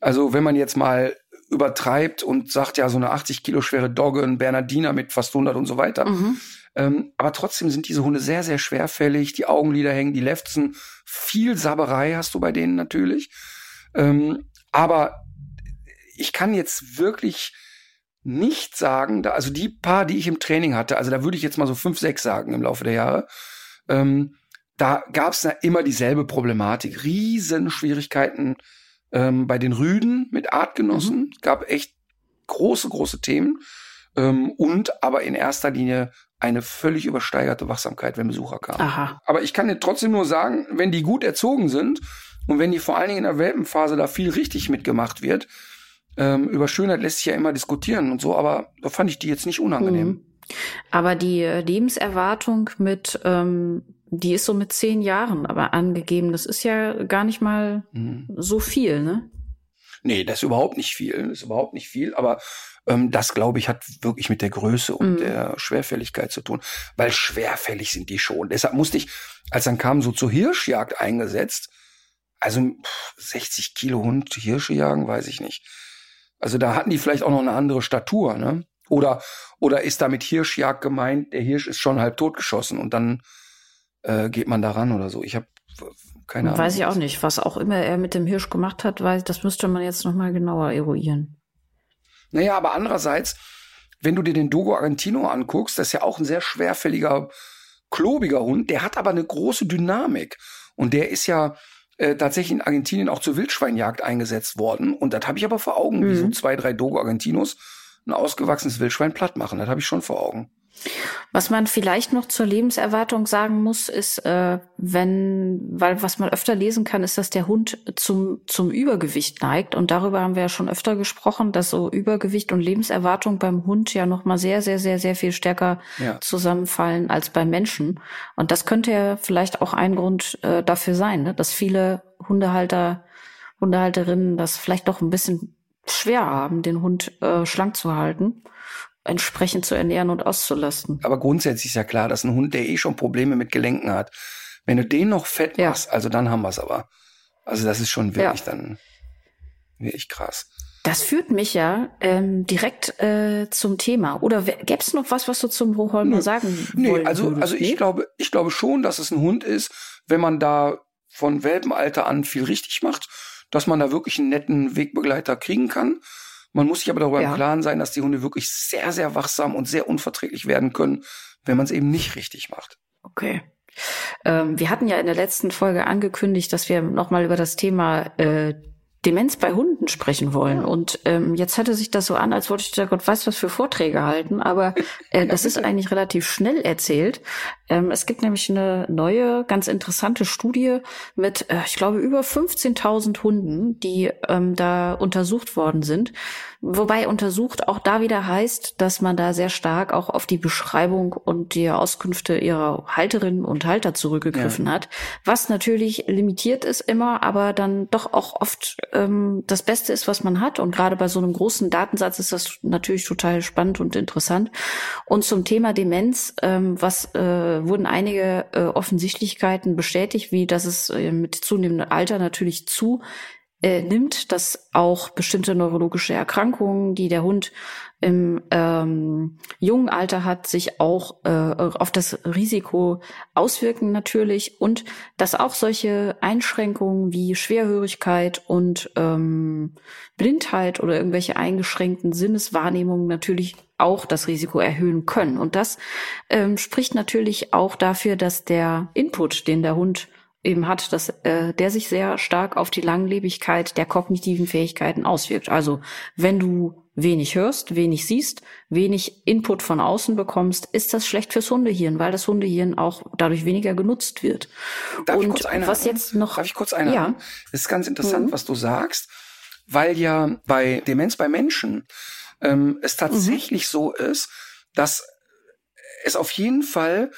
Also wenn man jetzt mal übertreibt und sagt, ja, so eine 80 Kilo schwere Dogge, ein Bernardiner mit fast 100 und so weiter. Mhm. Ähm, aber trotzdem sind diese Hunde sehr, sehr schwerfällig. Die Augenlider hängen, die Lefzen. Viel Saberei hast du bei denen natürlich. Ähm, aber ich kann jetzt wirklich nicht sagen, da, also die paar, die ich im Training hatte, also da würde ich jetzt mal so fünf, sechs sagen im Laufe der Jahre, ähm, da gab es immer dieselbe Problematik. Riesenschwierigkeiten ähm, bei den Rüden mit Artgenossen. Mhm. gab echt große, große Themen. Ähm, und aber in erster Linie eine völlig übersteigerte Wachsamkeit, wenn Besucher kamen. Aha. Aber ich kann dir trotzdem nur sagen, wenn die gut erzogen sind und wenn die vor allen Dingen in der Welpenphase da viel richtig mitgemacht wird, ähm, über Schönheit lässt sich ja immer diskutieren und so, aber da fand ich die jetzt nicht unangenehm. Mhm. Aber die äh, Lebenserwartung mit, ähm, die ist so mit zehn Jahren aber angegeben. Das ist ja gar nicht mal mhm. so viel, ne? Nee, das ist überhaupt nicht viel. Das ist überhaupt nicht viel, aber ähm, das, glaube ich, hat wirklich mit der Größe und mhm. der Schwerfälligkeit zu tun. Weil schwerfällig sind die schon. Deshalb musste ich, als dann kam, so zur Hirschjagd eingesetzt. Also pff, 60 Kilo Hund Hirsche jagen, weiß ich nicht. Also da hatten die vielleicht auch noch eine andere Statur, ne? Oder, oder ist da mit Hirschjagd gemeint, der Hirsch ist schon halb totgeschossen und dann äh, geht man da ran oder so. Ich habe keine Ahnung. Weiß ich auch nicht. Was auch immer er mit dem Hirsch gemacht hat, weiß, das müsste man jetzt nochmal genauer eruieren. Naja, aber andererseits, wenn du dir den Dogo Argentino anguckst, das ist ja auch ein sehr schwerfälliger, klobiger Hund, der hat aber eine große Dynamik. Und der ist ja, äh, tatsächlich in Argentinien auch zur Wildschweinjagd eingesetzt worden. Und das habe ich aber vor Augen, mhm. wie so mhm. zwei, drei Dogo Argentinos ein ausgewachsenes Wildschwein platt machen. Das habe ich schon vor Augen. Was man vielleicht noch zur Lebenserwartung sagen muss, ist, äh, wenn, weil was man öfter lesen kann, ist, dass der Hund zum, zum Übergewicht neigt. Und darüber haben wir ja schon öfter gesprochen, dass so Übergewicht und Lebenserwartung beim Hund ja nochmal sehr, sehr, sehr, sehr viel stärker ja. zusammenfallen als beim Menschen. Und das könnte ja vielleicht auch ein Grund äh, dafür sein, ne? dass viele Hundehalter, Hundehalterinnen das vielleicht doch ein bisschen schwer haben, den Hund äh, schlank zu halten entsprechend zu ernähren und auszulasten. Aber grundsätzlich ist ja klar, dass ein Hund, der eh schon Probleme mit Gelenken hat, wenn du den noch fett ja. machst, also dann haben wir es aber. Also das ist schon wirklich ja. dann wirklich krass. Das führt mich ja ähm, direkt äh, zum Thema. Oder gäbe es noch was, was du zum Hochholmer nee. sagen Nee, also, würdest? also ich nee? glaube, ich glaube schon, dass es ein Hund ist, wenn man da von Welpenalter an viel richtig macht, dass man da wirklich einen netten Wegbegleiter kriegen kann. Man muss sich aber darüber ja. im Klaren sein, dass die Hunde wirklich sehr, sehr wachsam und sehr unverträglich werden können, wenn man es eben nicht richtig macht. Okay. Ähm, wir hatten ja in der letzten Folge angekündigt, dass wir nochmal über das Thema äh, Demenz bei Hunden sprechen wollen. Ja. Und ähm, jetzt hatte sich das so an, als wollte ich da Gott weiß was für Vorträge halten, aber äh, das ist eigentlich relativ schnell erzählt. Ähm, es gibt nämlich eine neue, ganz interessante Studie mit, äh, ich glaube, über 15.000 Hunden, die ähm, da untersucht worden sind. Wobei untersucht auch da wieder heißt, dass man da sehr stark auch auf die Beschreibung und die Auskünfte ihrer Halterinnen und Halter zurückgegriffen ja. hat, was natürlich limitiert ist immer, aber dann doch auch oft ähm, das Beste ist, was man hat. Und gerade bei so einem großen Datensatz ist das natürlich total spannend und interessant. Und zum Thema Demenz, ähm, was äh, wurden einige äh, Offensichtlichkeiten bestätigt, wie dass es äh, mit zunehmendem Alter natürlich zu äh, nimmt, dass auch bestimmte neurologische Erkrankungen, die der Hund im ähm, jungen Alter hat, sich auch äh, auf das Risiko auswirken natürlich und dass auch solche Einschränkungen wie Schwerhörigkeit und ähm, Blindheit oder irgendwelche eingeschränkten Sinneswahrnehmungen natürlich auch das Risiko erhöhen können. Und das ähm, spricht natürlich auch dafür, dass der Input, den der Hund eben hat, dass äh, der sich sehr stark auf die Langlebigkeit der kognitiven Fähigkeiten auswirkt. Also wenn du wenig hörst, wenig siehst, wenig Input von außen bekommst, ist das schlecht fürs Hundehirn, weil das Hundehirn auch dadurch weniger genutzt wird. Darf Und ich kurz einhaken? was jetzt noch? Darf ich kurz einhaken? Ja. Das ist ganz interessant, Mhm. was du sagst, weil ja bei Demenz bei Menschen ähm, es tatsächlich so ist, dass es auf jeden Fall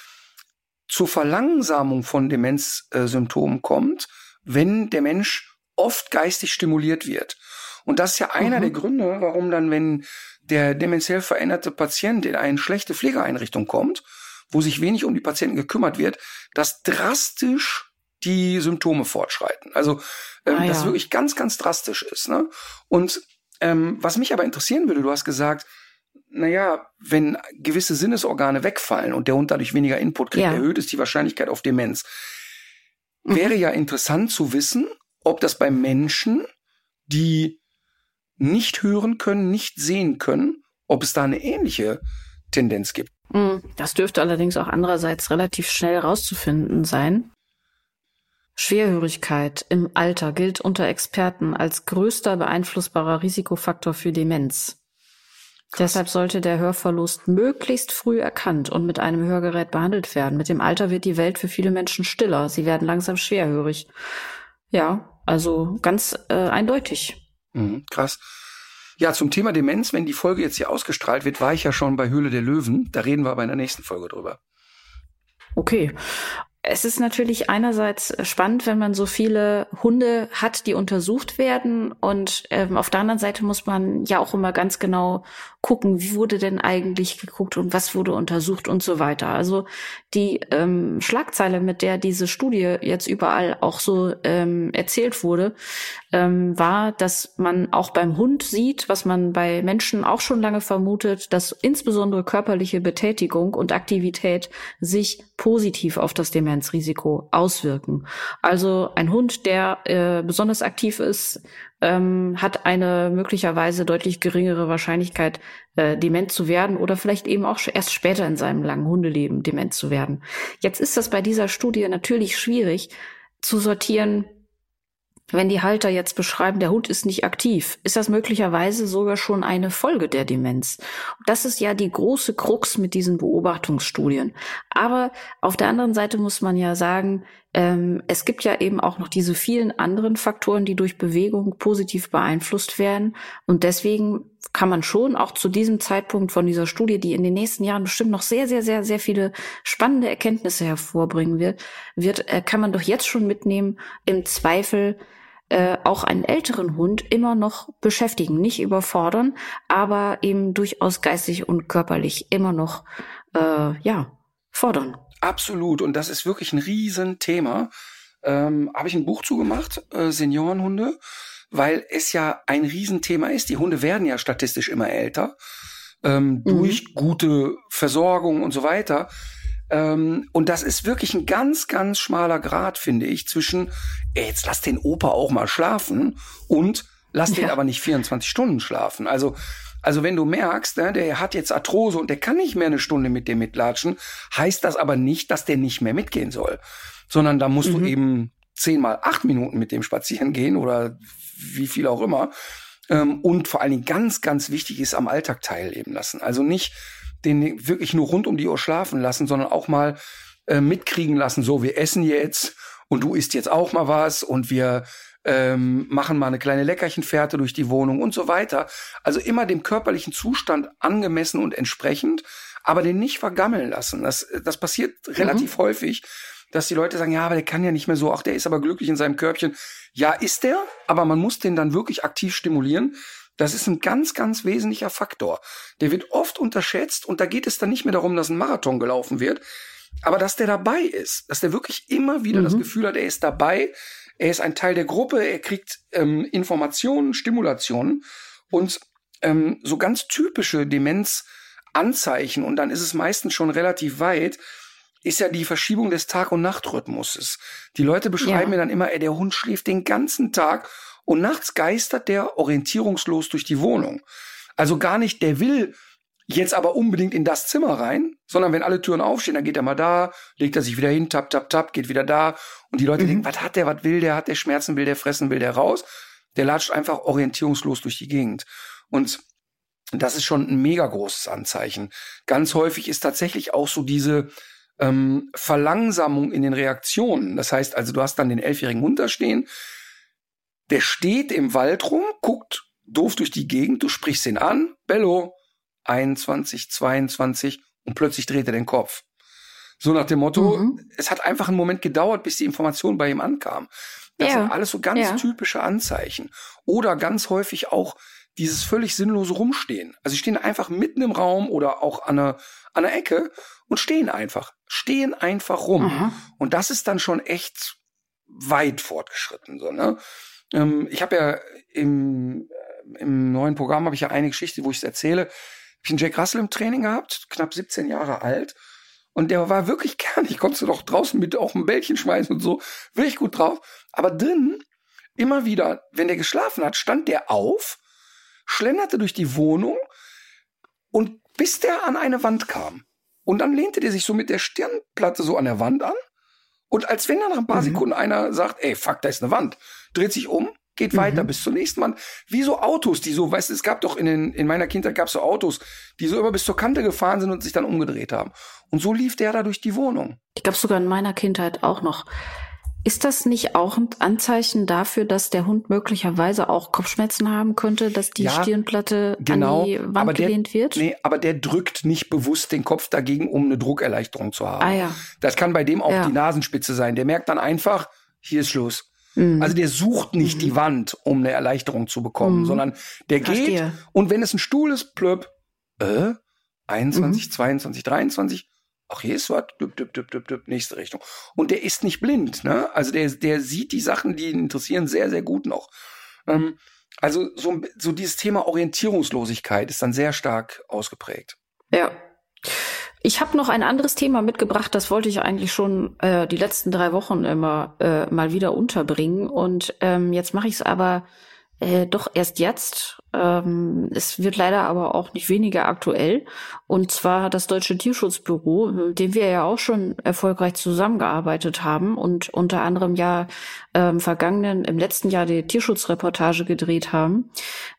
zur Verlangsamung von Demenzsymptomen kommt, wenn der Mensch oft geistig stimuliert wird. Und das ist ja einer Mhm. der Gründe, warum dann, wenn der demenziell veränderte Patient in eine schlechte Pflegeeinrichtung kommt, wo sich wenig um die Patienten gekümmert wird, dass drastisch die Symptome fortschreiten. Also ähm, Ah, das ja. wirklich ganz, ganz drastisch ist. Ne? Und ähm, was mich aber interessieren würde, du hast gesagt, naja, wenn gewisse Sinnesorgane wegfallen und der Hund dadurch weniger Input kriegt, Ja. erhöht es die Wahrscheinlichkeit auf Demenz. Mhm. Wäre ja interessant zu wissen, ob das bei Menschen, die nicht hören können, nicht sehen können, ob es da eine ähnliche Tendenz gibt. Mm, Das dürfte allerdings auch andererseits relativ schnell herauszufinden sein. Schwerhörigkeit im Alter gilt unter Experten als größter beeinflussbarer Risikofaktor für Demenz. Deshalb sollte der Hörverlust möglichst früh erkannt und mit einem Hörgerät behandelt werden. Mit dem Alter wird die Welt für viele Menschen stiller. Sie werden langsam schwerhörig. Ja, also ganz äh, eindeutig. Mhm, krass. Ja, zum Thema Demenz, wenn die Folge jetzt hier ausgestrahlt wird, war ich ja schon bei Höhle der Löwen. Da reden wir aber in der nächsten Folge drüber. Okay. Es ist natürlich einerseits spannend, wenn man so viele Hunde hat, die untersucht werden. Und ähm, auf der anderen Seite muss man ja auch immer ganz genau gucken, wie wurde denn eigentlich geguckt und was wurde untersucht und so weiter. Also die ähm, Schlagzeile, mit der diese Studie jetzt überall auch so ähm, erzählt wurde, ähm, war, dass man auch beim Hund sieht, was man bei Menschen auch schon lange vermutet, dass insbesondere körperliche Betätigung und Aktivität sich positiv auf das Demenzrisiko auswirken. Also ein Hund, der äh, besonders aktiv ist, ähm, hat eine möglicherweise deutlich geringere Wahrscheinlichkeit, äh, dement zu werden oder vielleicht eben auch erst später in seinem langen Hundeleben dement zu werden. Jetzt ist das bei dieser Studie natürlich schwierig zu sortieren, wenn die Halter jetzt beschreiben, der Hund ist nicht aktiv, ist das möglicherweise sogar schon eine Folge der Demenz. Das ist ja die große Krux mit diesen Beobachtungsstudien. Aber auf der anderen Seite muss man ja sagen, ähm, es gibt ja eben auch noch diese vielen anderen Faktoren, die durch Bewegung positiv beeinflusst werden. Und deswegen kann man schon auch zu diesem Zeitpunkt von dieser Studie, die in den nächsten Jahren bestimmt noch sehr, sehr, sehr, sehr viele spannende Erkenntnisse hervorbringen wird, wird äh, kann man doch jetzt schon mitnehmen, im Zweifel äh, auch einen älteren Hund immer noch beschäftigen, nicht überfordern, aber eben durchaus geistig und körperlich immer noch äh, ja fordern. Absolut. Und das ist wirklich ein Riesenthema. Ähm, Habe ich ein Buch zugemacht, äh, Seniorenhunde, weil es ja ein Riesenthema ist. Die Hunde werden ja statistisch immer älter ähm, Mhm. durch gute Versorgung und so weiter. Ähm, und das ist wirklich ein ganz, ganz schmaler Grad, finde ich, zwischen, ey, jetzt lass den Opa auch mal schlafen und lass den Ja. aber nicht 24 Stunden schlafen. Also, also wenn du merkst, ne, der hat jetzt Arthrose und der kann nicht mehr eine Stunde mit dem mitlatschen, heißt das aber nicht, dass der nicht mehr mitgehen soll. Sondern da musst Mhm. du eben zehn mal acht Minuten mit dem spazieren gehen oder wie viel auch immer. Ähm, und vor allen Dingen ganz, ganz wichtig ist am Alltag teilnehmen lassen. Also nicht den wirklich nur rund um die Uhr schlafen lassen, sondern auch mal äh, mitkriegen lassen, so wir essen jetzt und du isst jetzt auch mal was und wir ähm, machen mal eine kleine Leckerchenfährte durch die Wohnung und so weiter. Also immer dem körperlichen Zustand angemessen und entsprechend, aber den nicht vergammeln lassen. Das, das passiert relativ häufig, dass die Leute sagen, ja, aber der kann ja nicht mehr so, ach, der ist aber glücklich in seinem Körbchen. Ja, ist der, aber man muss den dann wirklich aktiv stimulieren. Das ist ein ganz, ganz wesentlicher Faktor. Der wird oft unterschätzt und da geht es dann nicht mehr darum, dass ein Marathon gelaufen wird, aber dass der dabei ist, dass der wirklich immer wieder das Mhm. Gefühl hat, er ist dabei, er ist ein Teil der Gruppe, er kriegt ähm, Informationen, Stimulationen und ähm, so ganz typische Demenzanzeichen und dann ist es meistens schon relativ weit, ist ja die Verschiebung des Tag- und Nachtrhythmuses. Die Leute beschreiben Ja. mir dann immer, ey, der Hund schläft den ganzen Tag und nachts geistert der orientierungslos durch die Wohnung. Also gar nicht, der will jetzt aber unbedingt in das Zimmer rein, sondern wenn alle Türen aufstehen, dann geht er mal da, legt er sich wieder hin, tap, tap, tap, geht wieder da. Und die Leute mhm. denken, was hat der, was will der, hat der Schmerzen, will der fressen, will der raus? Der latscht einfach orientierungslos durch die Gegend. Und das ist schon ein mega großes Anzeichen. Ganz häufig ist tatsächlich auch so diese ähm, Verlangsamung in den Reaktionen. Das heißt also, du hast dann den elfjährigen Hund da stehen, der steht im Wald rum, guckt doof durch die Gegend, du sprichst ihn an, Bello, 21, 22 und plötzlich dreht er den Kopf. So nach dem Motto, mhm. es hat einfach einen Moment gedauert, bis die Information bei ihm ankam. Das ja. sind alles so ganz ja. typische Anzeichen. Oder ganz häufig auch dieses völlig sinnlose Rumstehen. Also sie stehen einfach mitten im Raum oder auch an einer, an einer Ecke und stehen einfach. Stehen einfach rum. Mhm. Und das ist dann schon echt weit fortgeschritten. So, ne? Ähm, ich habe ja im, äh, im neuen Programm habe ich ja eine Geschichte, wo ich es erzähle. Ich einen Jack Russell im Training gehabt, knapp 17 Jahre alt. Und der war wirklich gern. Ich konnte doch draußen mit auch ein Bällchen schmeißen und so. Wirklich gut drauf. Aber drin, immer wieder, wenn der geschlafen hat, stand der auf, schlenderte durch die Wohnung und bis der an eine Wand kam. Und dann lehnte der sich so mit der Stirnplatte so an der Wand an. Und als wenn dann nach ein paar mhm. Sekunden einer sagt, ey, fuck, da ist eine Wand, dreht sich um, geht mhm. weiter bis zur nächsten Wand. Wie so Autos, die so, weißt du, es gab doch in, den, in meiner Kindheit gab es so Autos, die so immer bis zur Kante gefahren sind und sich dann umgedreht haben. Und so lief der da durch die Wohnung. Ich glaube sogar in meiner Kindheit auch noch. Ist das nicht auch ein Anzeichen dafür, dass der Hund möglicherweise auch Kopfschmerzen haben könnte, dass die ja, Stirnplatte genau, an die Wand der, gelehnt wird? Nee, aber der drückt nicht bewusst den Kopf dagegen, um eine Druckerleichterung zu haben. Ah, ja. Das kann bei dem auch ja. die Nasenspitze sein. Der merkt dann einfach, hier ist Schluss. Mhm. Also der sucht nicht mhm. die Wand, um eine Erleichterung zu bekommen, mhm. sondern der geht und wenn es ein Stuhl ist, plöpp, äh, 21, 22, 23, ach, hier ist was, düpp, düpp, düpp, düpp, düpp, nächste Richtung. Und der ist nicht blind, ne? Also der, der sieht die Sachen, die ihn interessieren, sehr, sehr gut noch. Ähm, also so, so dieses Thema Orientierungslosigkeit ist dann sehr stark ausgeprägt. Ja. Ich habe noch ein anderes Thema mitgebracht, das wollte ich eigentlich schon äh, die letzten drei Wochen immer äh, mal wieder unterbringen. Und ähm, jetzt mache ich es aber äh, doch erst jetzt. Ähm, es wird leider aber auch nicht weniger aktuell. Und zwar das Deutsche Tierschutzbüro, mit dem wir ja auch schon erfolgreich zusammengearbeitet haben und unter anderem ja ähm, vergangenen, im letzten Jahr die Tierschutzreportage gedreht haben,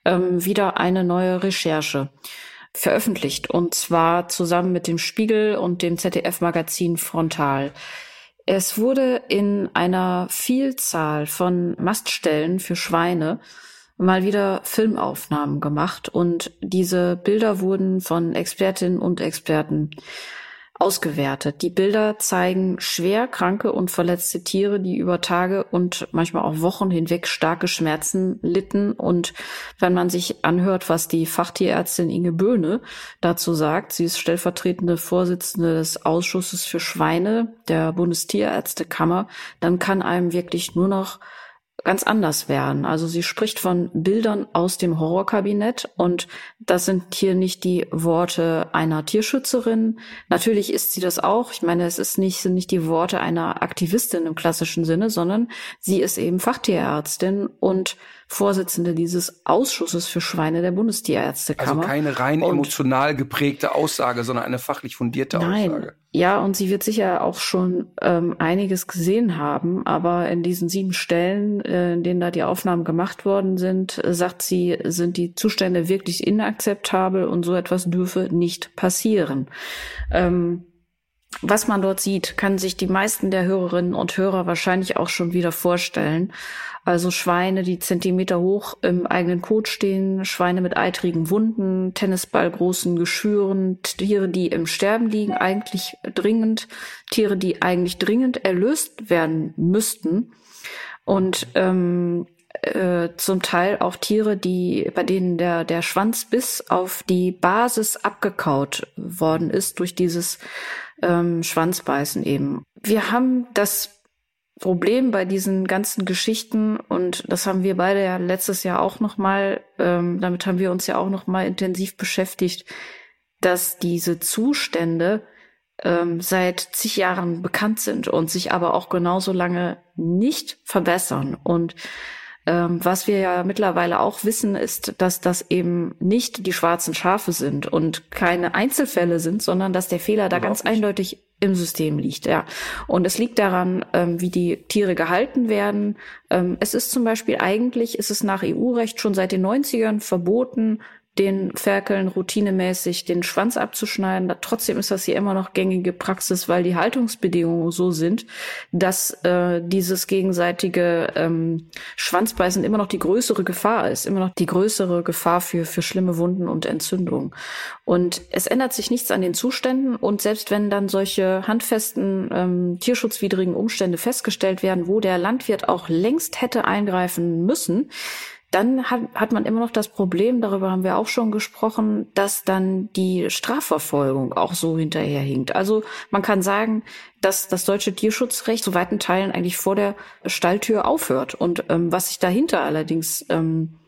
ähm, wieder eine neue Recherche veröffentlicht. Und zwar zusammen mit dem Spiegel und dem ZDF-Magazin Frontal. Es wurde in einer Vielzahl von Maststellen für Schweine mal wieder Filmaufnahmen gemacht und diese Bilder wurden von Expertinnen und Experten ausgewertet. Die Bilder zeigen schwer kranke und verletzte Tiere, die über Tage und manchmal auch Wochen hinweg starke Schmerzen litten. Und wenn man sich anhört, was die Fachtierärztin Inge Böhne dazu sagt, sie ist stellvertretende Vorsitzende des Ausschusses für Schweine der Bundestierärztekammer, dann kann einem wirklich nur noch ganz anders werden. Also sie spricht von Bildern aus dem Horrorkabinett und das sind hier nicht die Worte einer Tierschützerin. Natürlich ist sie das auch. Ich meine, es ist nicht, sind nicht die Worte einer Aktivistin im klassischen Sinne, sondern sie ist eben Fachtierärztin und Vorsitzende dieses Ausschusses für Schweine der Bundestierärztekammer. Also keine rein und emotional geprägte Aussage, sondern eine fachlich fundierte nein, Aussage. Ja, und sie wird sicher auch schon ähm, einiges gesehen haben, aber in diesen sieben Stellen, äh, in denen da die Aufnahmen gemacht worden sind, sagt sie, sind die Zustände wirklich inakzeptabel und so etwas dürfe nicht passieren. Ähm, was man dort sieht, kann sich die meisten der Hörerinnen und Hörer wahrscheinlich auch schon wieder vorstellen. Also Schweine, die Zentimeter hoch im eigenen Kot stehen, Schweine mit eitrigen Wunden, Tennisballgroßen Geschüren, Tiere, die im Sterben liegen, eigentlich dringend, Tiere, die eigentlich dringend erlöst werden müssten. Und ähm, äh, zum Teil auch Tiere, die, bei denen der, der Schwanz bis auf die Basis abgekaut worden ist durch dieses ähm, Schwanzbeißen eben. Wir haben das Problem bei diesen ganzen Geschichten und das haben wir beide ja letztes Jahr auch noch mal, ähm, damit haben wir uns ja auch noch mal intensiv beschäftigt, dass diese Zustände ähm, seit zig Jahren bekannt sind und sich aber auch genauso lange nicht verbessern und Ähm, was wir ja mittlerweile auch wissen, ist, dass das eben nicht die schwarzen Schafe sind und keine Einzelfälle sind, sondern dass der Fehler da ganz nicht. eindeutig im System liegt, ja. Und es liegt daran, ähm, wie die Tiere gehalten werden. Ähm, es ist zum Beispiel eigentlich, ist es nach EU-Recht schon seit den 90ern verboten, den Ferkeln routinemäßig den Schwanz abzuschneiden. Trotzdem ist das hier immer noch gängige Praxis, weil die Haltungsbedingungen so sind, dass äh, dieses gegenseitige ähm, Schwanzbeißen immer noch die größere Gefahr ist, immer noch die größere Gefahr für, für schlimme Wunden und Entzündungen. Und es ändert sich nichts an den Zuständen und selbst wenn dann solche handfesten ähm, tierschutzwidrigen Umstände festgestellt werden, wo der Landwirt auch längst hätte eingreifen müssen, dann hat, hat man immer noch das Problem, darüber haben wir auch schon gesprochen, dass dann die Strafverfolgung auch so hinterherhinkt. Also man kann sagen, dass das deutsche Tierschutzrecht zu weiten Teilen eigentlich vor der Stalltür aufhört. Und ähm, was sich dahinter allerdings ähm,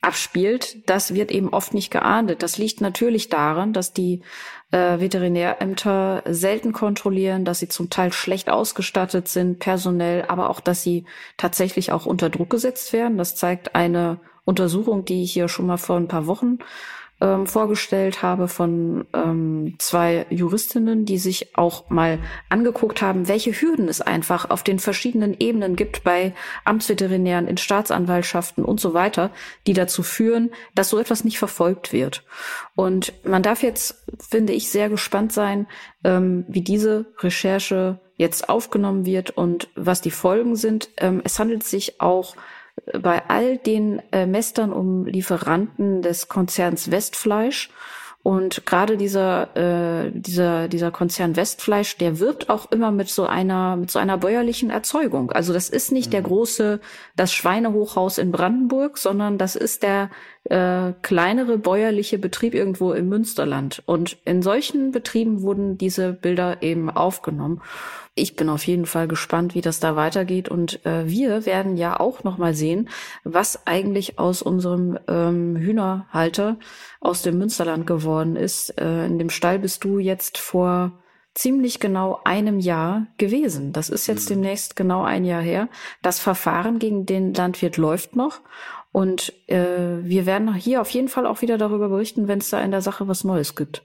abspielt, das wird eben oft nicht geahndet. Das liegt natürlich daran, dass die äh, Veterinärämter selten kontrollieren, dass sie zum Teil schlecht ausgestattet sind, personell, aber auch, dass sie tatsächlich auch unter Druck gesetzt werden. Das zeigt eine Untersuchung, die ich hier schon mal vor ein paar Wochen ähm, vorgestellt habe von ähm, zwei Juristinnen, die sich auch mal angeguckt haben, welche Hürden es einfach auf den verschiedenen Ebenen gibt bei Amtsveterinären, in Staatsanwaltschaften und so weiter, die dazu führen, dass so etwas nicht verfolgt wird. Und man darf jetzt, finde ich, sehr gespannt sein, ähm, wie diese Recherche jetzt aufgenommen wird und was die Folgen sind. Ähm, es handelt sich auch bei all den äh, Mestern um Lieferanten des Konzerns Westfleisch. Und gerade dieser, äh, dieser, dieser Konzern Westfleisch, der wirbt auch immer mit so einer, mit so einer bäuerlichen Erzeugung. Also das ist nicht mhm. der große, das Schweinehochhaus in Brandenburg, sondern das ist der äh, kleinere bäuerliche Betrieb irgendwo im Münsterland. Und in solchen Betrieben wurden diese Bilder eben aufgenommen ich bin auf jeden Fall gespannt, wie das da weitergeht. Und äh, wir werden ja auch noch mal sehen, was eigentlich aus unserem ähm, Hühnerhalter aus dem Münsterland geworden ist. Äh, in dem Stall bist du jetzt vor ziemlich genau einem Jahr gewesen. Das ist jetzt mhm. demnächst genau ein Jahr her. Das Verfahren gegen den Landwirt läuft noch. Und äh, wir werden hier auf jeden Fall auch wieder darüber berichten, wenn es da in der Sache was Neues gibt.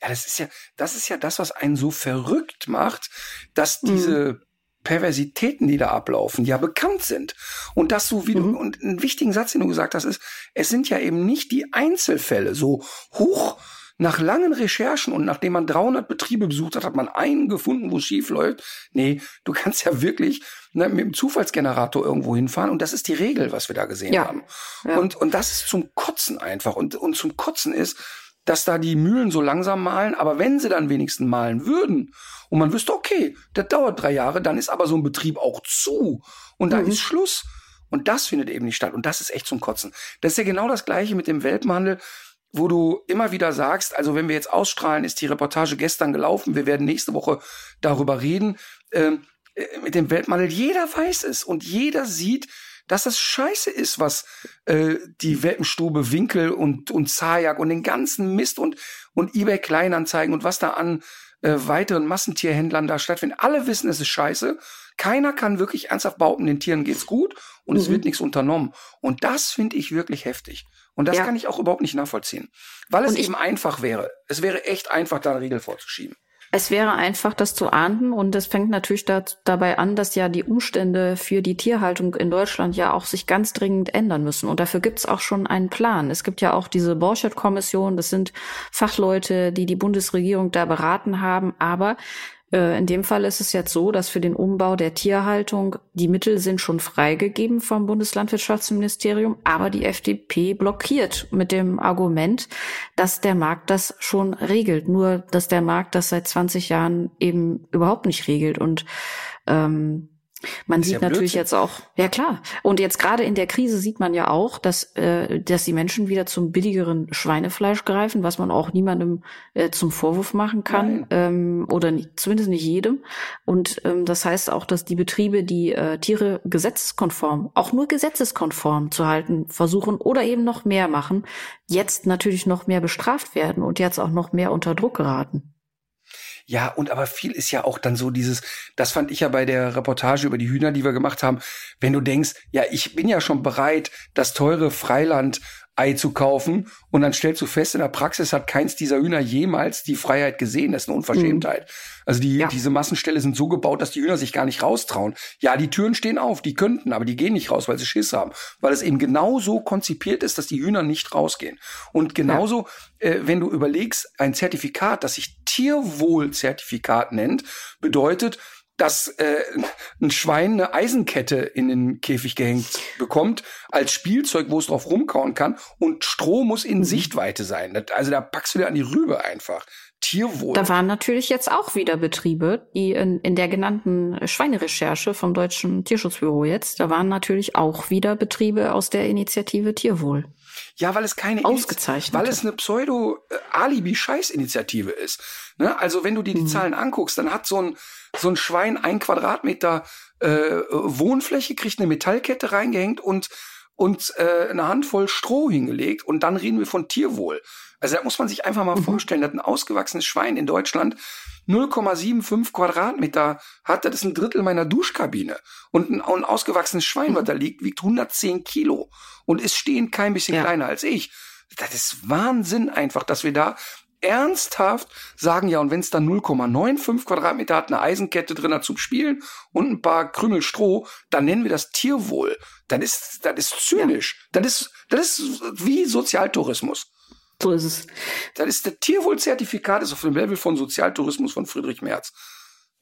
Ja, das ist ja, das ist ja das, was einen so verrückt macht, dass mhm. diese Perversitäten, die da ablaufen, ja bekannt sind. Und dass du, wie mhm. du, und einen wichtigen Satz, den du gesagt hast, ist, es sind ja eben nicht die Einzelfälle, so hoch nach langen Recherchen und nachdem man 300 Betriebe besucht hat, hat man einen gefunden, wo es schief läuft. Nee, du kannst ja wirklich ne, mit dem Zufallsgenerator irgendwo hinfahren und das ist die Regel, was wir da gesehen ja. haben. Ja. Und, und das ist zum Kotzen einfach. Und, und zum Kotzen ist, dass da die Mühlen so langsam malen, aber wenn sie dann wenigstens malen würden und man wüsste, okay, das dauert drei Jahre, dann ist aber so ein Betrieb auch zu und da mhm. ist Schluss. Und das findet eben nicht statt und das ist echt zum Kotzen. Das ist ja genau das gleiche mit dem Welpenhandel, wo du immer wieder sagst, also wenn wir jetzt ausstrahlen, ist die Reportage gestern gelaufen, wir werden nächste Woche darüber reden, ähm, äh, mit dem Welpenhandel. Jeder weiß es und jeder sieht, dass das scheiße ist, was äh, die Welpenstube Winkel und, und Zajak und den ganzen Mist und, und eBay Kleinanzeigen und was da an äh, weiteren Massentierhändlern da stattfindet. Alle wissen, es ist scheiße. Keiner kann wirklich ernsthaft behaupten, den Tieren geht's gut und mhm. es wird nichts unternommen. Und das finde ich wirklich heftig. Und das ja. kann ich auch überhaupt nicht nachvollziehen. Weil es eben einfach wäre. Es wäre echt einfach, da einen Riegel vorzuschieben. Es wäre einfach, das zu ahnden und es fängt natürlich da, dabei an, dass ja die Umstände für die Tierhaltung in Deutschland ja auch sich ganz dringend ändern müssen. Und dafür gibt es auch schon einen Plan. Es gibt ja auch diese Borchert-Kommission, das sind Fachleute, die die Bundesregierung da beraten haben. Aber in dem Fall ist es jetzt so, dass für den Umbau der Tierhaltung die Mittel sind schon freigegeben vom Bundeslandwirtschaftsministerium, aber die FDP blockiert mit dem Argument, dass der Markt das schon regelt. Nur, dass der Markt das seit 20 Jahren eben überhaupt nicht regelt und ähm, man sieht ja natürlich jetzt auch, ja klar. Und jetzt gerade in der Krise sieht man ja auch, dass, äh, dass die Menschen wieder zum billigeren Schweinefleisch greifen, was man auch niemandem äh, zum Vorwurf machen kann, ähm, oder nicht, zumindest nicht jedem. Und ähm, das heißt auch, dass die Betriebe, die äh, Tiere gesetzeskonform, auch nur gesetzeskonform zu halten versuchen oder eben noch mehr machen, jetzt natürlich noch mehr bestraft werden und jetzt auch noch mehr unter Druck geraten. Ja, und aber viel ist ja auch dann so dieses, das fand ich ja bei der Reportage über die Hühner, die wir gemacht haben, wenn du denkst, ja, ich bin ja schon bereit, das teure Freiland Ei zu kaufen und dann stellst du fest, in der Praxis hat keins dieser Hühner jemals die Freiheit gesehen. Das ist eine Unverschämtheit. Mhm. Also die, ja. diese Massenställe sind so gebaut, dass die Hühner sich gar nicht raustrauen. Ja, die Türen stehen auf, die könnten, aber die gehen nicht raus, weil sie Schiss haben. Weil es eben genau so konzipiert ist, dass die Hühner nicht rausgehen. Und genauso, ja. äh, wenn du überlegst, ein Zertifikat, das sich Tierwohlzertifikat nennt, bedeutet, dass äh, ein Schwein eine Eisenkette in den Käfig gehängt bekommt als Spielzeug, wo es drauf rumkauen kann und Stroh muss in mhm. Sichtweite sein. Das, also da packst du dir an die Rübe einfach. Tierwohl. Da waren natürlich jetzt auch wieder Betriebe, die in, in der genannten Schweinerecherche vom Deutschen Tierschutzbüro jetzt, da waren natürlich auch wieder Betriebe aus der Initiative Tierwohl. Ja, weil es keine ausgezeichnet, weil es eine Pseudo-Alibi-Scheiß-Initiative ist. Ne? Also wenn du dir die mhm. Zahlen anguckst, dann hat so ein so ein Schwein ein Quadratmeter äh, Wohnfläche, kriegt eine Metallkette reingehängt und und äh, eine Handvoll Stroh hingelegt und dann reden wir von Tierwohl. Also da muss man sich einfach mal mhm. vorstellen, dass ein ausgewachsenes Schwein in Deutschland 0,75 Quadratmeter hat, das ist ein Drittel meiner Duschkabine. Und ein, ein ausgewachsenes Schwein, mhm. was da liegt, wiegt 110 Kilo und ist stehend kein bisschen ja. kleiner als ich. Das ist Wahnsinn einfach, dass wir da ernsthaft sagen, ja, und wenn es dann 0,95 Quadratmeter hat, eine Eisenkette drin hat zum Spielen und ein paar Krümel Stroh, dann nennen wir das Tierwohl. Dann ist, das ist zynisch. Ja. Das ist, das ist wie Sozialtourismus. So ist es. Das ist der Tierwohlzertifikat ist auf dem Level von Sozialtourismus von Friedrich Merz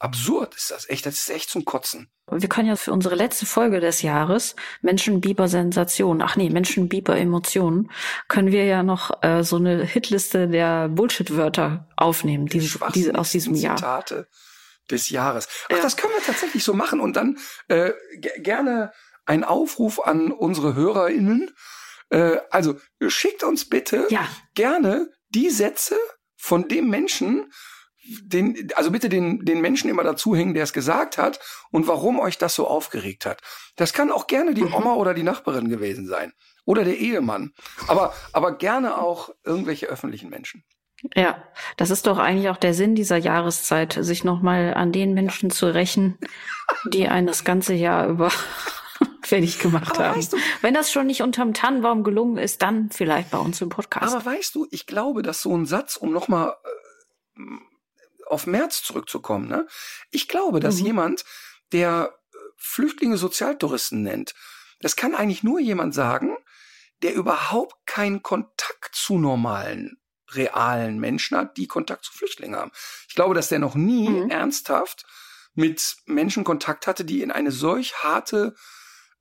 absurd ist das echt. Das ist echt zum Kotzen. Wir können ja für unsere letzte Folge des Jahres, Menschenbiber Sensation, ach nee, Menschenbiber Emotionen, können wir ja noch äh, so eine Hitliste der Bullshit-Wörter aufnehmen, diese, diese aus diesem Jahr. Zitate des Jahres. Ach, ja. das können wir tatsächlich so machen und dann äh, gerne ein Aufruf an unsere HörerInnen. Äh, also schickt uns bitte ja. gerne die Sätze von dem Menschen, den, also bitte den, den Menschen immer dazu hängen, der es gesagt hat und warum euch das so aufgeregt hat. Das kann auch gerne die mhm. Oma oder die Nachbarin gewesen sein. Oder der Ehemann. Aber, aber gerne auch irgendwelche öffentlichen Menschen. Ja, das ist doch eigentlich auch der Sinn dieser Jahreszeit, sich nochmal an den Menschen zu rächen, die einen das ganze Jahr über fertig gemacht aber haben. Weißt du, Wenn das schon nicht unterm Tannenbaum gelungen ist, dann vielleicht bei uns im Podcast. Aber weißt du, ich glaube, dass so ein Satz, um nochmal äh, auf März zurückzukommen, ne? Ich glaube, dass mhm. jemand, der äh, Flüchtlinge Sozialtouristen nennt, das kann eigentlich nur jemand sagen, der überhaupt keinen Kontakt zu normalen, realen Menschen hat, die Kontakt zu Flüchtlingen haben. Ich glaube, dass der noch nie mhm. ernsthaft mit Menschen Kontakt hatte, die in eine solch harte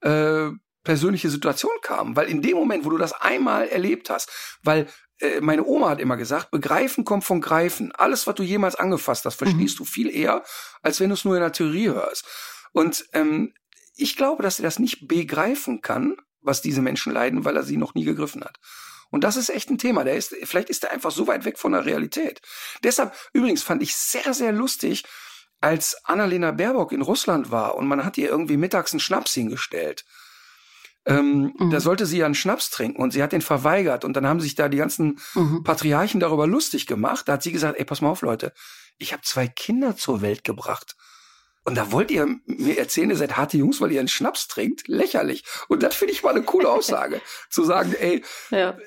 äh, persönliche Situation kamen. Weil in dem Moment, wo du das einmal erlebt hast, weil meine Oma hat immer gesagt, begreifen kommt von greifen. Alles, was du jemals angefasst hast, verstehst mhm. du viel eher, als wenn du es nur in der Theorie hörst. Und ähm, ich glaube, dass er das nicht begreifen kann, was diese Menschen leiden, weil er sie noch nie gegriffen hat. Und das ist echt ein Thema. Der ist, vielleicht ist er einfach so weit weg von der Realität. Deshalb, übrigens, fand ich sehr, sehr lustig, als Annalena Baerbock in Russland war und man hat ihr irgendwie mittags einen Schnaps hingestellt. Ähm, mhm. Da sollte sie ja einen Schnaps trinken und sie hat den verweigert und dann haben sich da die ganzen mhm. Patriarchen darüber lustig gemacht. Da hat sie gesagt, ey, pass mal auf, Leute, ich habe zwei Kinder zur Welt gebracht. Und da wollt ihr mir erzählen, ihr seid harte Jungs, weil ihr einen Schnaps trinkt? Lächerlich. Und das finde ich mal eine coole Aussage. zu sagen, ey, ja.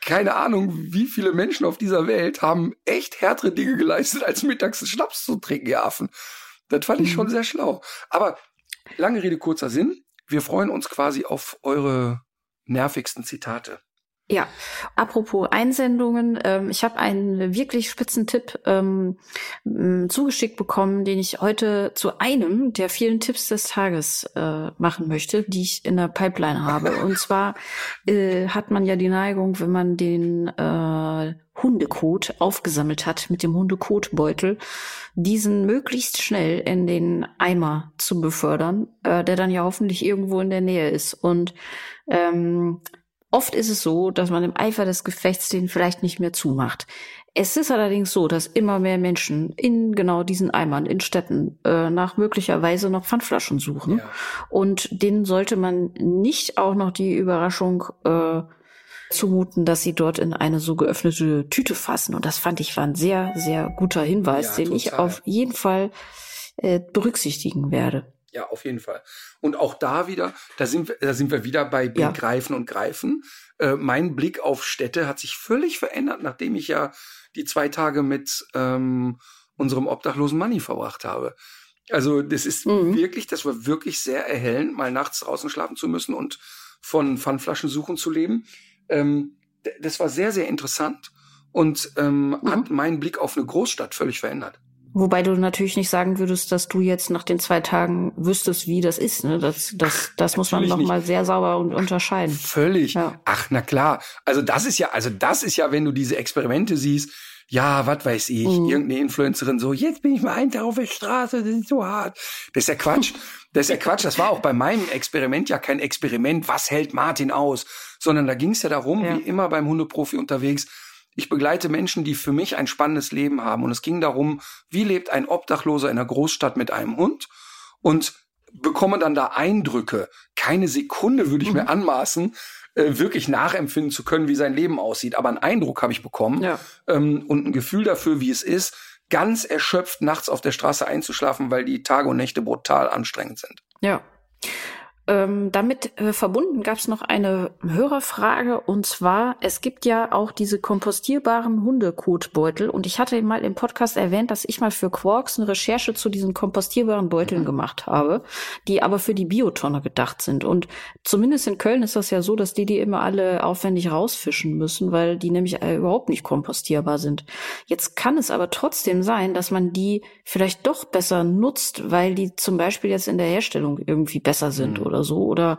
keine Ahnung, wie viele Menschen auf dieser Welt haben echt härtere Dinge geleistet, als mittags einen Schnaps zu trinken, ihr Affen. Das fand ich mhm. schon sehr schlau. Aber lange Rede, kurzer Sinn. Wir freuen uns quasi auf eure nervigsten Zitate. Ja, apropos Einsendungen, ähm, ich habe einen wirklich spitzen Tipp ähm, zugeschickt bekommen, den ich heute zu einem der vielen Tipps des Tages äh, machen möchte, die ich in der Pipeline habe. Und zwar äh, hat man ja die Neigung, wenn man den äh, Hundekot aufgesammelt hat mit dem Hundekotbeutel, diesen möglichst schnell in den Eimer zu befördern, äh, der dann ja hoffentlich irgendwo in der Nähe ist. Und ähm, Oft ist es so, dass man im Eifer des Gefechts den vielleicht nicht mehr zumacht. Es ist allerdings so, dass immer mehr Menschen in genau diesen Eimern in Städten äh, nach möglicherweise noch Pfandflaschen suchen. Ja. Und denen sollte man nicht auch noch die Überraschung äh, zumuten, dass sie dort in eine so geöffnete Tüte fassen. Und das fand ich war ein sehr, sehr guter Hinweis, ja, den total. ich auf jeden Fall äh, berücksichtigen werde. Ja, auf jeden Fall. Und auch da wieder, da sind wir, da sind wir wieder bei Begreifen ja. und Greifen. Äh, mein Blick auf Städte hat sich völlig verändert, nachdem ich ja die zwei Tage mit ähm, unserem obdachlosen Money verbracht habe. Also das ist mhm. wirklich, das war wirklich sehr erhellend, mal nachts draußen schlafen zu müssen und von Pfandflaschen suchen zu leben. Ähm, das war sehr, sehr interessant und ähm, mhm. hat meinen Blick auf eine Großstadt völlig verändert. Wobei du natürlich nicht sagen würdest, dass du jetzt nach den zwei Tagen wüsstest, wie das ist. Ne? Das, das, das muss man noch mal sehr sauber und unterscheiden. Völlig. Ja. Ach, na klar. Also das ist ja, also das ist ja, wenn du diese Experimente siehst, ja, was weiß ich, mhm. irgendeine Influencerin so, jetzt bin ich mal ein Tag auf der Straße, das ist so hart. Das ist ja Quatsch. Das ist ja Quatsch. Das war auch bei meinem Experiment ja kein Experiment, was hält Martin aus, sondern da ging es ja darum, ja. wie immer beim Hundeprofi unterwegs, ich begleite Menschen, die für mich ein spannendes Leben haben. Und es ging darum, wie lebt ein Obdachloser in einer Großstadt mit einem Hund? Und bekomme dann da Eindrücke. Keine Sekunde würde ich mhm. mir anmaßen, äh, wirklich nachempfinden zu können, wie sein Leben aussieht. Aber einen Eindruck habe ich bekommen ja. ähm, und ein Gefühl dafür, wie es ist, ganz erschöpft nachts auf der Straße einzuschlafen, weil die Tage und Nächte brutal anstrengend sind. Ja. Ähm, damit äh, verbunden gab es noch eine Hörerfrage und zwar, es gibt ja auch diese kompostierbaren Hundekotbeutel und ich hatte mal im Podcast erwähnt, dass ich mal für Quarks eine Recherche zu diesen kompostierbaren Beuteln mhm. gemacht habe, die aber für die Biotonne gedacht sind und zumindest in Köln ist das ja so, dass die die immer alle aufwendig rausfischen müssen, weil die nämlich äh, überhaupt nicht kompostierbar sind. Jetzt kann es aber trotzdem sein, dass man die vielleicht doch besser nutzt, weil die zum Beispiel jetzt in der Herstellung irgendwie besser sind mhm. oder oder so oder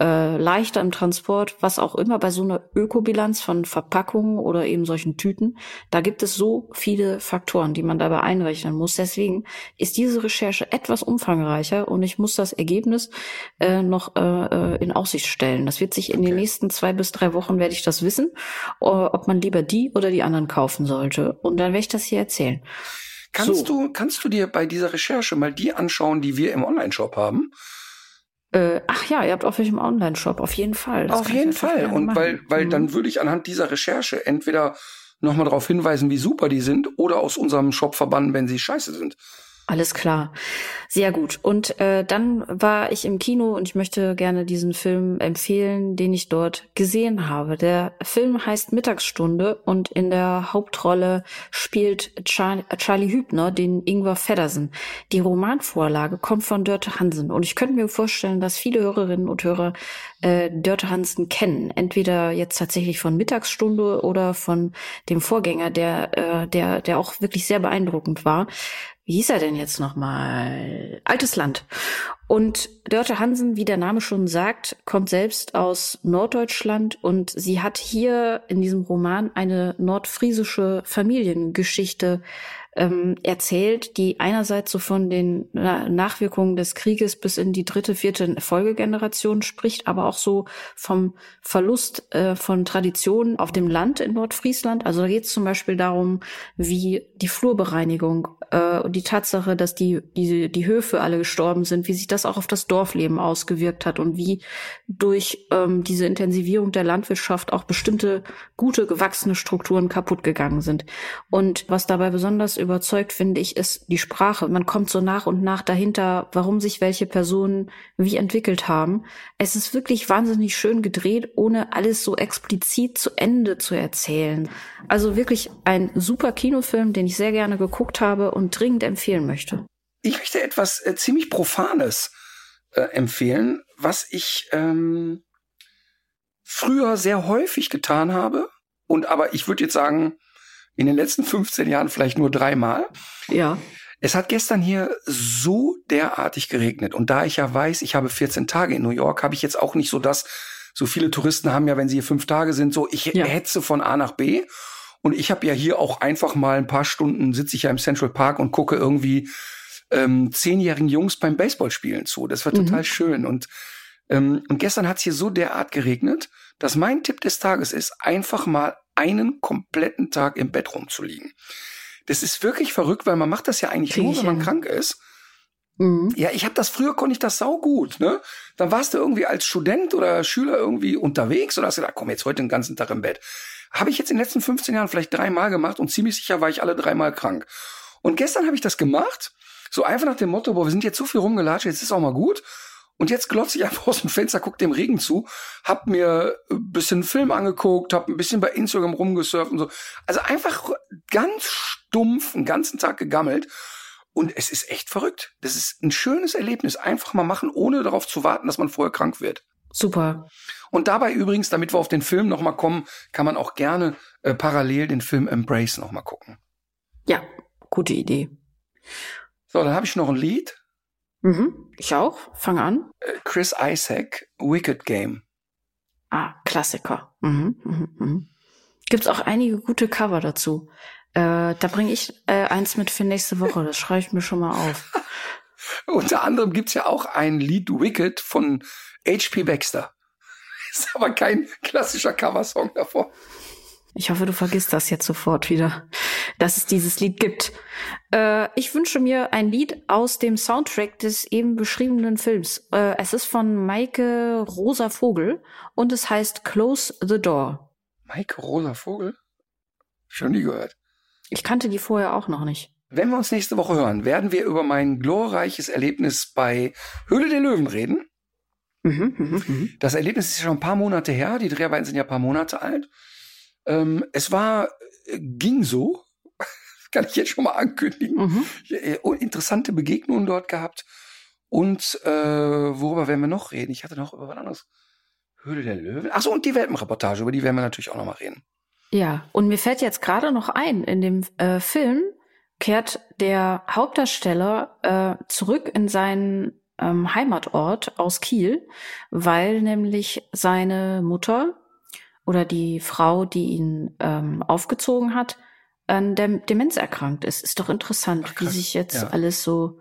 äh, leichter im Transport, was auch immer, bei so einer Ökobilanz von Verpackungen oder eben solchen Tüten, da gibt es so viele Faktoren, die man dabei einrechnen muss. Deswegen ist diese Recherche etwas umfangreicher und ich muss das Ergebnis äh, noch äh, äh in Aussicht stellen. Das wird sich in okay. den nächsten zwei bis drei Wochen werde ich das wissen, ob man lieber die oder die anderen kaufen sollte. Und dann werde ich das hier erzählen. Kannst so. du, kannst du dir bei dieser Recherche mal die anschauen, die wir im Online-Shop haben? Äh, ach ja, ihr habt auch welche im Online-Shop, auf jeden Fall. Das auf jeden Fall. Und machen. weil, weil mhm. dann würde ich anhand dieser Recherche entweder nochmal darauf hinweisen, wie super die sind, oder aus unserem Shop verbannen, wenn sie scheiße sind. Alles klar. Sehr gut. Und äh, dann war ich im Kino und ich möchte gerne diesen Film empfehlen, den ich dort gesehen habe. Der Film heißt Mittagsstunde und in der Hauptrolle spielt Char Charlie Hübner den Ingwer Feddersen. Die Romanvorlage kommt von Dörte Hansen und ich könnte mir vorstellen, dass viele Hörerinnen und Hörer äh, Dörte Hansen kennen. Entweder jetzt tatsächlich von Mittagsstunde oder von dem Vorgänger, der, äh, der, der auch wirklich sehr beeindruckend war wie hieß er denn jetzt nochmal? Altes Land. Und Dörte Hansen, wie der Name schon sagt, kommt selbst aus Norddeutschland und sie hat hier in diesem Roman eine nordfriesische Familiengeschichte ähm, erzählt, die einerseits so von den Nachwirkungen des Krieges bis in die dritte, vierte Folgegeneration spricht, aber auch so vom Verlust äh, von Traditionen auf dem Land in Nordfriesland. Also da geht es zum Beispiel darum, wie die Flurbereinigung äh, und die Tatsache, dass die, die, die Höfe alle gestorben sind, wie sich das auch auf das Dorfleben ausgewirkt hat und wie durch ähm, diese Intensivierung der Landwirtschaft auch bestimmte gute, gewachsene Strukturen kaputt gegangen sind. Und was dabei besonders überzeugt, finde ich, ist die Sprache. Man kommt so nach und nach dahinter, warum sich welche Personen wie entwickelt haben. Es ist wirklich wahnsinnig schön gedreht, ohne alles so explizit zu Ende zu erzählen. Also wirklich ein super Kinofilm, den ich sehr gerne geguckt habe und dringend empfehlen möchte. Ich möchte etwas äh, ziemlich Profanes äh, empfehlen, was ich ähm, früher sehr häufig getan habe. Und aber ich würde jetzt sagen, in den letzten 15 Jahren vielleicht nur dreimal. Ja. Es hat gestern hier so derartig geregnet. Und da ich ja weiß, ich habe 14 Tage in New York, habe ich jetzt auch nicht so das, so viele Touristen haben ja, wenn sie hier fünf Tage sind, so ich ja. hetze von A nach B. Und ich habe ja hier auch einfach mal ein paar Stunden, sitze ich ja im Central Park und gucke irgendwie ähm, zehnjährigen Jungs beim Baseballspielen zu. Das war mhm. total schön. Und, ähm, und gestern hat es hier so derart geregnet, dass mein Tipp des Tages ist, einfach mal einen kompletten Tag im Bett rumzuliegen. Das ist wirklich verrückt, weil man macht das ja eigentlich Krieg nur, wenn man krank ist. Mhm. Ja, ich habe das früher konnte ich das sau gut, ne? Dann warst du irgendwie als Student oder Schüler irgendwie unterwegs und hast gedacht, komm jetzt heute den ganzen Tag im Bett. Habe ich jetzt in den letzten 15 Jahren vielleicht dreimal gemacht und ziemlich sicher war ich alle dreimal krank. Und gestern habe ich das gemacht, so einfach nach dem Motto, boah, wir sind jetzt so viel rumgelatscht, jetzt ist auch mal gut. Und jetzt glotze ich einfach aus dem Fenster, guck dem Regen zu, hab mir ein bisschen Film angeguckt, hab ein bisschen bei Instagram rumgesurft und so. Also einfach ganz stumpf einen ganzen Tag gegammelt. Und es ist echt verrückt. Das ist ein schönes Erlebnis. Einfach mal machen, ohne darauf zu warten, dass man vorher krank wird. Super. Und dabei übrigens, damit wir auf den Film nochmal kommen, kann man auch gerne äh, parallel den Film Embrace nochmal gucken. Ja, gute Idee. So, dann habe ich noch ein Lied. Mhm, ich auch. Fang an. Äh, Chris Isaac, Wicked Game. Ah, Klassiker. Mhm, mhm, mhm. Gibt's auch einige gute Cover dazu. Äh, da bringe ich äh, eins mit für nächste Woche. Das schreibe ich mir schon mal auf. Unter anderem gibt's ja auch ein Lied Wicked von H.P. Baxter. Ist aber kein klassischer Coversong davor. Ich hoffe, du vergisst das jetzt sofort wieder, dass es dieses Lied gibt. Äh, ich wünsche mir ein Lied aus dem Soundtrack des eben beschriebenen Films. Äh, es ist von Maike Rosa Vogel und es heißt Close the Door. Maike Rosa Vogel? Schon nie gehört. Ich kannte die vorher auch noch nicht. Wenn wir uns nächste Woche hören, werden wir über mein glorreiches Erlebnis bei Höhle der Löwen reden. Mhm, mh, mh. Das Erlebnis ist schon ein paar Monate her. Die Dreharbeiten sind ja ein paar Monate alt. Ähm, es war, äh, ging so. Kann ich jetzt schon mal ankündigen. Mhm. Äh, interessante Begegnungen dort gehabt. Und äh, worüber werden wir noch reden? Ich hatte noch über was anderes. Höhle der Löwen. Achso, und die Welpenreportage, über die werden wir natürlich auch noch mal reden. Ja, und mir fällt jetzt gerade noch ein, in dem äh, Film kehrt der Hauptdarsteller äh, zurück in seinen ähm, Heimatort aus Kiel, weil nämlich seine Mutter oder die Frau, die ihn ähm, aufgezogen hat, an der Demenz erkrankt ist. Ist doch interessant, Ach, wie sich jetzt ja. alles so.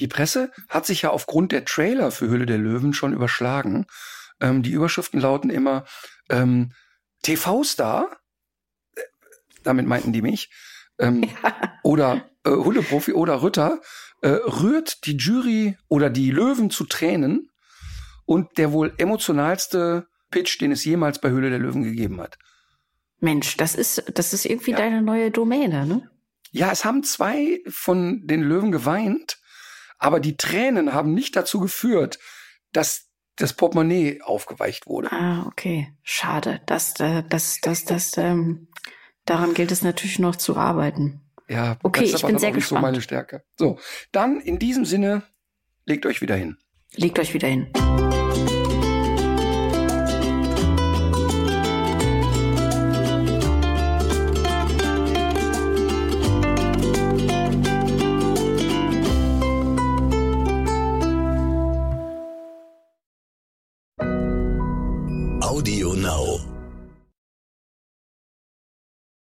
Die Presse hat sich ja aufgrund der Trailer für Hülle der Löwen schon überschlagen. Ähm, die Überschriften lauten immer, ähm, TV-Star, damit meinten die mich, ähm, ja. oder äh, Hundeprofi oder Ritter, äh, rührt die Jury oder die Löwen zu Tränen und der wohl emotionalste Pitch, den es jemals bei Höhle der Löwen gegeben hat. Mensch, das ist, das ist irgendwie ja. deine neue Domäne, ne? Ja, es haben zwei von den Löwen geweint, aber die Tränen haben nicht dazu geführt, dass das Portemonnaie aufgeweicht wurde. Ah, okay. Schade. Das, äh, das, das, das, ähm, daran gilt es natürlich noch zu arbeiten. Ja, okay, ich bin sehr gespannt. So meine Stärke. So, dann in diesem Sinne, legt euch wieder hin. Legt euch wieder hin.